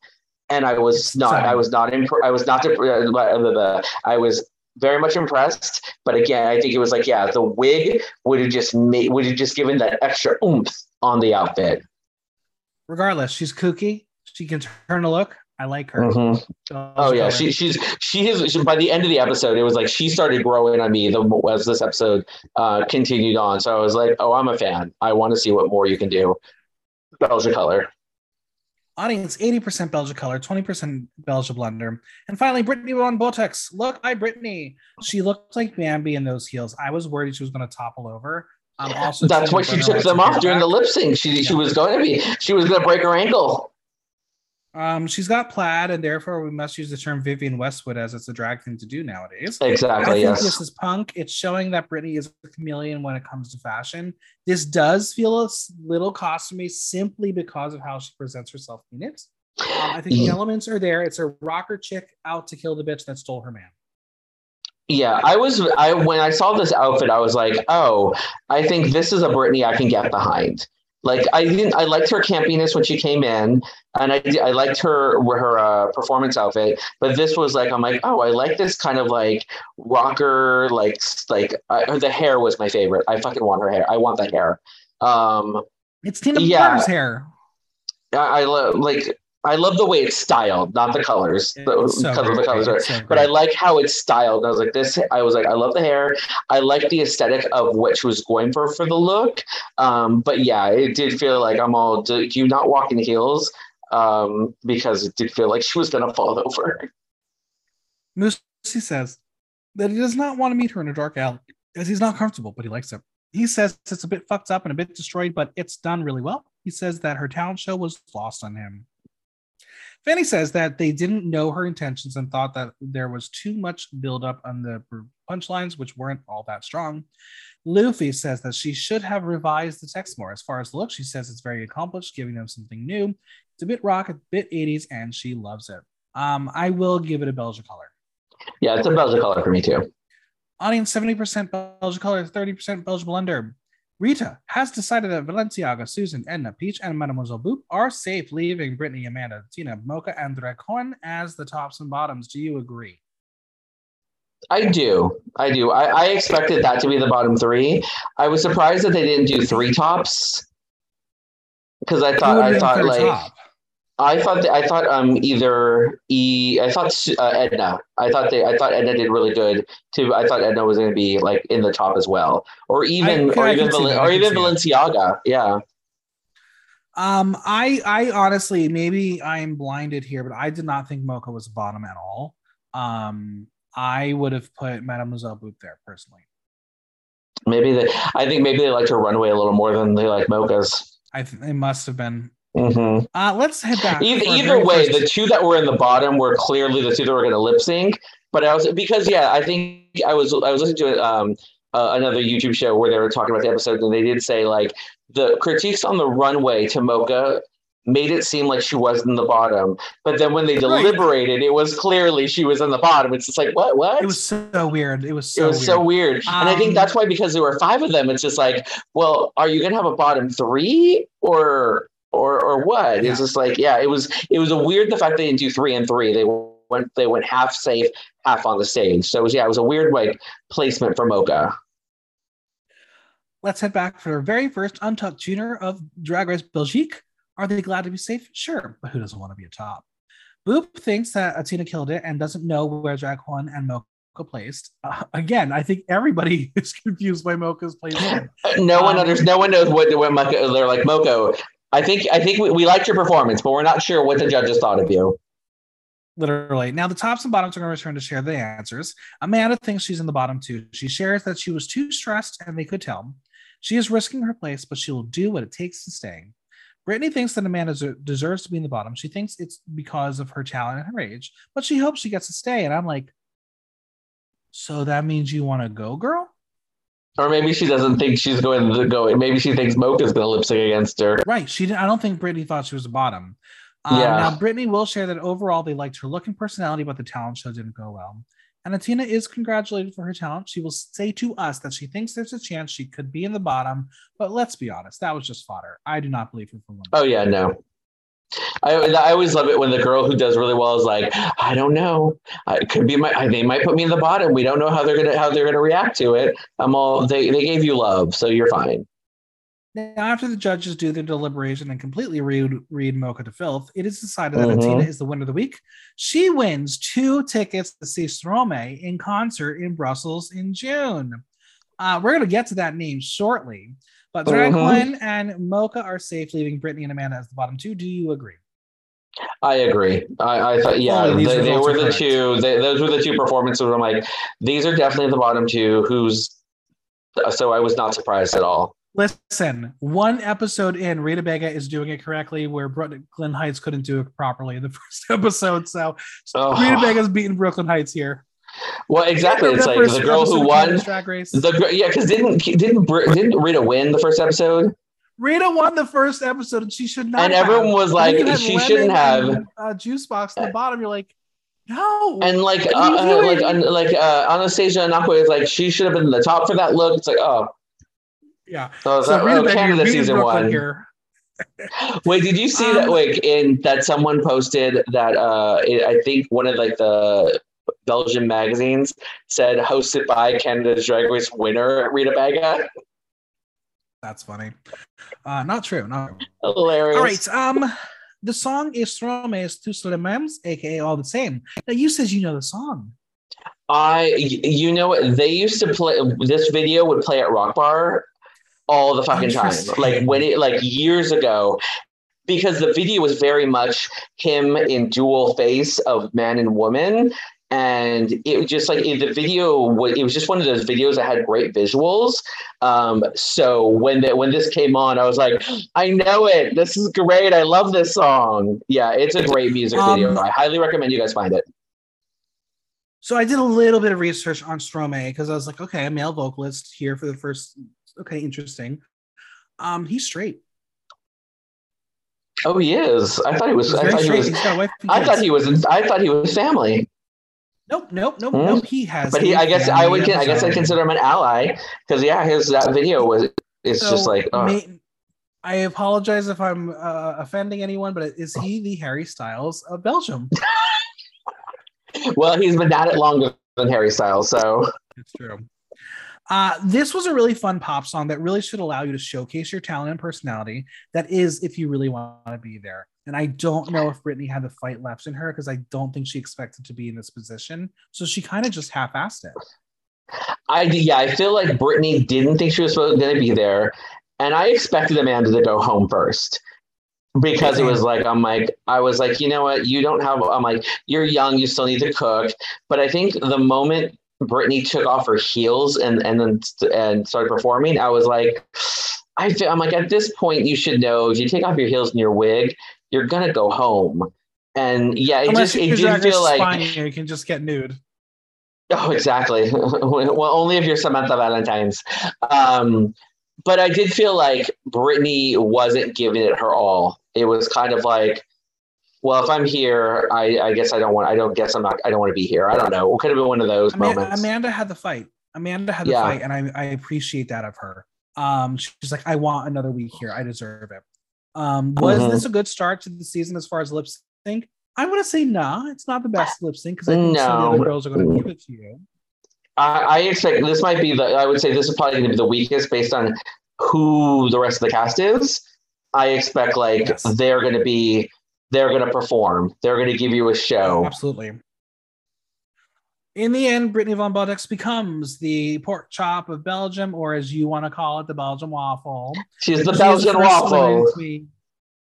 And I was not. I was not. Imp- I was not. dep- uh, I was very much impressed. But again, I think it was like, yeah, the wig would have just made would have just given that extra oomph on the outfit. regardless. She's kooky. She can turn a look. I like her. Mhm. Oh yeah, she she's she is she, by the end of the episode, it was like she started growing on me the as this episode uh, continued on. So I was like, oh, I'm a fan. I want to see what more you can do. Belgian color. Audience 80% Belgian color, 20% Belgian blender. And finally, Brittany Von Bottoks. Look, I Brittany. She looked like Bambi in those heels. I was worried she was going to topple over. Um, also, That's Tina why she took them off during the lip sync. She she was going to be she was going to break her ankle. Um, she's got plaid, and therefore we must use the term Vivienne Westwood as it's a drag thing to do nowadays. Exactly. I think Yes. this is punk. It's showing that Brittany is a chameleon when it comes to fashion. This does feel a little costumey simply because of how she presents herself in it. Um, I think the elements are there. It's a rocker chick out to kill the bitch that stole her man. Yeah, I was I when I saw this outfit, I was like, oh, I think this is a Brittany I can get behind. Like I didn't, I liked her campiness when she came in, and I I liked her her uh, performance outfit. But this was like, I'm like, oh, I like this kind of like rocker, like like uh, the hair was my favorite. I fucking want her hair. I want that hair. Um, It's Tina Yeah. Hair. I, I love like I love the way it's styled, not the colors, the, so of the colors. are- so but I like how it's styled. I was like, this. I was like, I love the hair. I like the aesthetic of what she was going for for the look. Um, but yeah, it did feel like I'm all. Do, do you not walk in heels? Um, because it did feel like she was gonna fall over. Mustii says that he does not want to meet her in a dark alley. As he's not comfortable, but he likes it. He says it's a bit fucked up and a bit destroyed, but it's done really well. He says that her talent show was lost on him. Fanny says that they didn't know her intentions and thought that there was too much buildup on the punchlines, which weren't all that strong. Lufy says that she should have revised the text more. As far as the look, she says it's very accomplished, giving them something new. It's a bit rock, a bit 80s, and she loves it. Um, I will give it a Belgian color. Yeah, it's a Belgian color for me too. Audience 70% Belgian color, 30% Belgian blender. Rita has decided that Valenciaga, Susan, Edna, Peach, and Mademoiselle Boop are safe, leaving Brittany, Amanda, Tina, Mocha, and Dragon as the tops and bottoms. Do you agree? I do. I do. I, I, expected that to be the bottom three. I was surprised that they didn't do three tops because I thought I thought like top? I thought I thought um either E I thought uh, Edna. I thought they I thought Edna did really good too. I thought Edna was going to be like in the top as well. Or even I, or, even Val- or even Valenciaga. Yeah. Um I I honestly maybe I'm blinded here but I did not think Mocha was bottom at all. Um I would have put Mademoiselle Boop there personally. Maybe they I think maybe they liked her runway a little more than they like Mocha's. I think it must have been Mm-hmm. Uh, let's head back. Either, either way, first... the two that were in the bottom were clearly the two that were going to lip sync. But I was because yeah, I think I was I was listening to um, uh, another YouTube show where they were talking about the episode, and they did say like the critiques on the runway to Mocha made it seem like she was in the bottom, but then when they deliberated, right. it was clearly she was in the bottom. It's just like what what? It was so weird. It was so it was weird. so weird, um, and I think um, that's why because there were five of them, it's just like, well, are you gonna have a bottom three or or or what? It's just like yeah, it was it was a weird the fact they didn't do three and three. They went they went half safe, half on the stage. So it was yeah, it was a weird like placement for Mocha. Let's head back for our very first untucked junior of Drag Race Belgique. Are they glad to be safe? Sure, but who doesn't want to be a top? Boop thinks that Athena killed it and doesn't know where Drag Couenne and Mocha placed. Uh, again, I think everybody is confused by Mocha's placement. no one understands. No one knows what what Mocha. They're like Mocha. I think I think we, we liked your performance, but we're not sure what the judges thought of you. Literally. Now the tops and bottoms are going to return to share the answers. Amanda thinks she's in the bottom too. She shares that she was too stressed and they could tell. She is risking her place, but she will do what it takes to stay. Brittany thinks that Amanda deserves to be in the bottom. She thinks it's because of her talent and her age, but she hopes she gets to stay. And I'm like, so that means you want to go, girl? Or maybe she doesn't think she's going to go. Maybe she thinks Mocha's going to lip sync against her. Right. She. Didn't, I don't think Brittany thought she was the bottom. Um, yeah. Now Brittany will share that overall they liked her look and personality, but the talent show didn't go well. And Athena is congratulated for her talent. She will say to us that she thinks there's a chance she could be in the bottom, but let's be honest, that was just fodder. I do not believe her for one. Oh yeah, no. I, I always love it when the girl who does really well is like, I don't know, it could be my. They might put me in the bottom. We don't know how they're gonna how they're gonna react to it. I'm all they they gave you love, so you're fine. Now, after the judges do their deliberation and completely read, read Mocha to filth, it is decided that mm-hmm. Athena is the winner of the week. She wins two tickets to see Stromae in concert in Brussels in June. Uh, we're going to get to that name shortly. But Drag mm-hmm. and Mocha are safe, leaving Brittany and Amanda as the bottom two. Do you agree? I agree. I, I thought, yeah, they, they were the two. They, those were the two performances where I'm like, these are definitely the bottom two. Who's so I was not surprised at all. Listen, one episode in, Rita Baga is doing it correctly, where Brooke Lynn Hytes couldn't do it properly in the first episode. So oh. Rita Baga's beating Brooke Lynn Hytes here. Well, exactly. It's like the girl who won. The yeah, because didn't didn't didn't Rita win the first episode? Rita won the first episode, and she should not. And have. everyone was like, she shouldn't have. A juice box at the bottom. You're like, no. And like, uh, uh, like, uh, like uh, Anastarzia Anaquway is like, she should have been in the top for that look. It's like, oh, yeah. So, so Rita oh, Canada season one. Wait, did you see um, that? Wait, in that someone posted that uh, it, I think one of like the Belgian magazines said hosted by Canada's Drag Race winner Rita Baga. That's funny. Uh, not true. Not hilarious. All right. Um, the song is Stromae's Tous les Mêmes, aka All the Same. Now you says you know the song. I, you know? They used to play this video would play at Rock Bar all the fucking time. Like when it, like years ago, because the video was very much him in dual face of man and woman and it was just like the video it was just one of those videos that had great visuals. Um, so when the, when this came on i was like i know it. This is great. I love this song. Yeah it's a great music Um, video. I highly recommend you guys find it. So I did a little bit of research on Stromae because I was like, okay, a male vocalist here for the first. Okay, interesting. Um, he's straight. oh he is. I thought he was i thought he was He's got a i thought he was i thought he was family Nope, nope, nope, Hmm? nope. He has. but he i guess i would i guess i consider him an ally because yeah his that video was it's just like oh. may- I apologize if I'm uh, offending anyone, but is he the Harry Styles of Belgium? well he's been at it longer than harry styles so It's true. Uh, this was a really fun pop song that really should allow you to showcase your talent and personality. That is, if you really want to be there. And I don't know if Brittany had the fight left in her because I don't think she expected to be in this position. So she kind of just half-assed it. I yeah, I feel like Brittany didn't think she was going to be there, and I expected Amanda to go home first because it was like I'm like I was like you know what you don't have I'm like you're young you still need to cook, but I think the moment Brittany took off her heels and and then and started performing, I was like I feel I'm like at this point you should know if you take off your heels and your wig, you're gonna go home. And yeah, it Unless just it did feel like Spine, you can just get nude. Oh, exactly. well, only if you're Samantha Valentine's. Um, but I did feel like Brittany wasn't giving it her all. It was kind of like, well, if I'm here, I, I guess I don't want. I don't guess I'm not. I don't want to be here. I don't know. It could have been one of those Ama- moments. Amanda had the fight. Amanda had the Yeah. fight, and I, I appreciate that of her. Um, she's like, I want another week here. I deserve it. Um, was Mhm. this a good start to the season as far as lip sync? I want to say nah. It's not the best lip sync because I think some of the other girls are going to give it to you. I, I expect this might be the. I would say this is probably going to be the weakest based on who the rest of the cast is. I expect like Yes. they're going to be. They're going to perform. They're going to give you a show. Absolutely. In the end, Brittany Von Bottoks becomes the pork chop of Belgium, or as you want to call it, the Belgian waffle. She's the She Belgian waffle.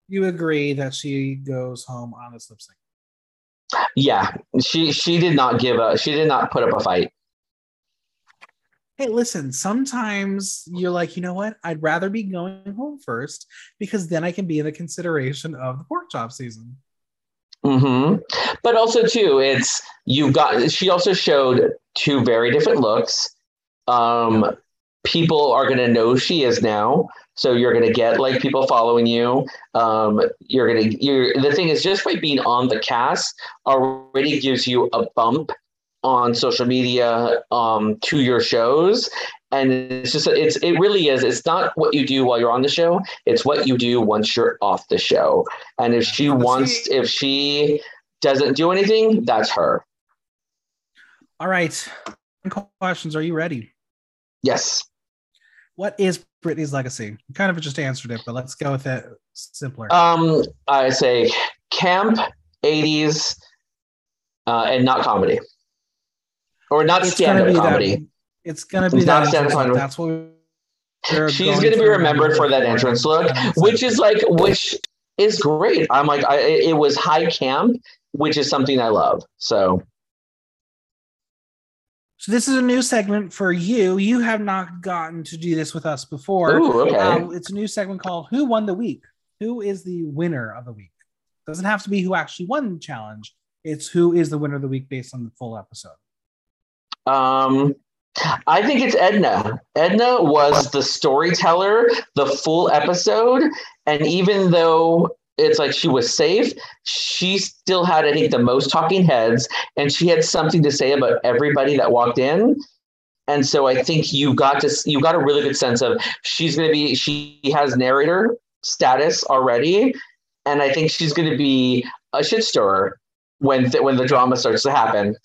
You agree that she goes home on a lip sync. Yeah, she she did not give a she did not put up a fight. Hey, listen, sometimes you're like, you know what? I'd rather be going home first because then I can be in the consideration of the pork chop season. hmm But also too, it's you got. She also showed two very different looks. Um, people are going to know she is now, so you're going to get like people following you. Um, you're going to. You're the thing is just by being on the cast already gives you a bump on social media um, to your shows. And it's just it's it really is. It's not what you do while you're on the show. It's what you do once you're off the show. And if she wants, if she doesn't do anything, that's her. All right. Questions. Are you ready? Yes. What is Brittany's legacy? You kind of just answered it, but let's go with it simpler. Um, I say camp, 80s, uh, and not comedy. Or not it's stand gonna be comedy. that. It's gonna be It's that. stand-up entrance look. comedy. That's what we're She's going to be remembered for that entrance look, which is like, which is great. I'm like, I, it it was high camp, which is something I love. So, So this is a new segment for you. You have not gotten to do this with us before. ooh, okay. Uh, it's a new segment called "Who Won the Week." Who is the winner of the week? It Doesn't have to be who actually won the challenge. It's who is the winner of the week based on the full episode. Um, I think it's Edna. Edna was the storyteller, the full episode, and even though it's like she was safe, she still had, I think, the most talking heads, and she had something to say about everybody that walked in. And so I think you got to you got a really good sense of she's going to be she has narrator status already, and I think she's going to be a shit stirrer when th- when the drama starts to happen.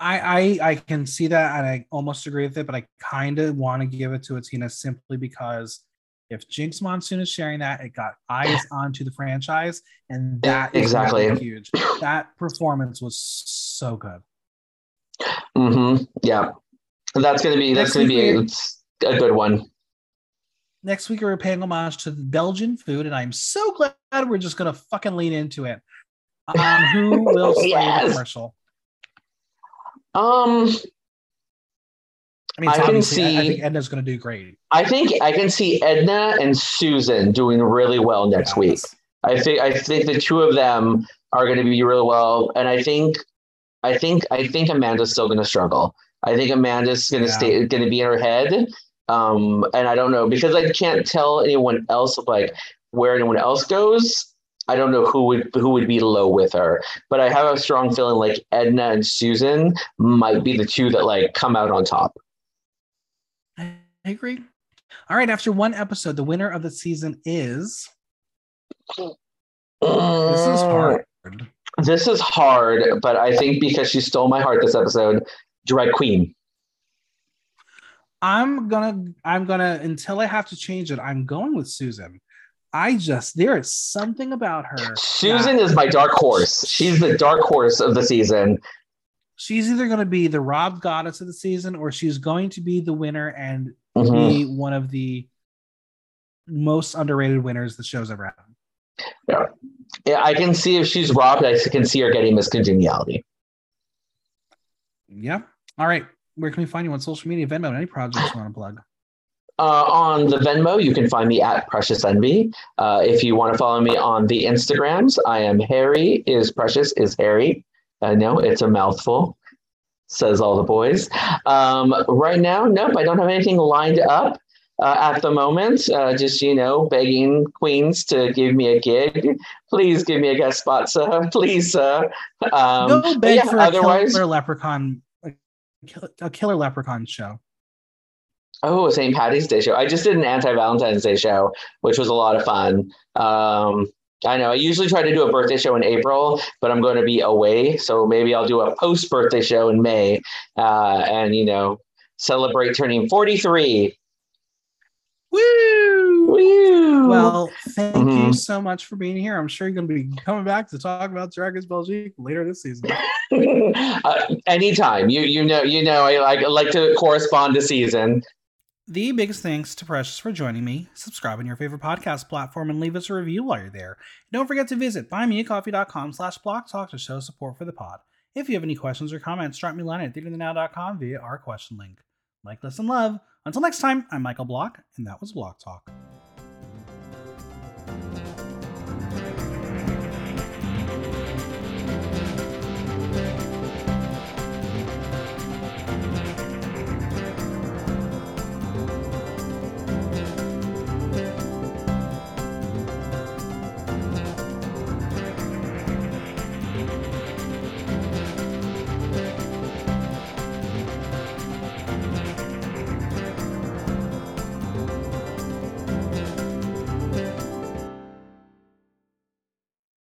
I, I I can see that, and I almost agree with it, but I kind of want to give it to Athena simply because if Jinkx Monsoon is sharing that, it got eyes onto the franchise, and that is Exactly. huge. That performance was so good. Mm-hmm. Yeah, that's gonna be that's Next gonna be a, a good one. Next week, we're paying homage to the Belgian food, and I'm so glad we're just gonna fucking lean into it. Um, who will slay the commercial? Um, I mean, I can obviously- I, I see- think Edna's going to do great I think I can see Edna and Susan doing really well next week. I think I think the two of them are going to be really well, and I think I think I think Amanda's still going to struggle. I think Amanda's going to Yeah. stay going to be in her head, um, and I don't know because I can't tell anyone else of like where anyone else goes. I don't know who would who would be low with her, but I have a strong feeling like Edna and Susan might be the two that like come out on top. I agree. All right, after one episode, the winner of the season is. This is mm. hard. This is hard, but I think because she stole my heart this episode, drag queen. I'm gonna, I'm gonna, until I have to change it, I'm going with Susan. I just, there is something about her. Susan that is my dark horse. She's the dark horse of the season. she's either going to be the Rob goddess of the season or she's going to be the winner and Mhm. be one of the most underrated winners the show's ever had. Yeah, I can see if she's robbed, I can see her getting Miss Congeniality. Yeah. All right. Where can we find you on social media, Venmo, and any projects you want to plug? Uh, on the Venmo, you can find me at Precious Envy. Uh, if you want to follow me on the Instagrams, I am Harry is Precious is Harry. I know it's a mouthful, says all the boys. Um, right now, nope, I don't have anything lined up uh, at the moment. Uh, just you know, begging queens to give me a gig. Please give me a guest spot, sir. Please, sir. Um, Go beg yeah, for a otherwise, killer leprechaun, a killer leprechaun show. Oh, St. Patty's Day show. I just did an anti Valentine's Day show, which was a lot of fun. Um, I know I usually try to do a birthday show in April, but I'm going to be away. So maybe I'll do a post birthday show in May uh, and, you know, celebrate turning 43. Woo! Woo! Well, thank you Mhm. so much for being here. I'm sure you're going to be coming back to talk about Drag Race Belgique later this season. uh, anytime. You you know you know I like I like to correspond to season. The biggest thanks to Precious for joining me. Subscribe on your favorite podcast platform and leave us a review while you're there. Don't forget to visit buymeacoffee.com slash block talk to show support for the pod. If you have any questions or comments, drop me a line at theaterthenow.com via our question link. Like, listen, love. Until next time, I'm Michael Block, and that was Block Talk.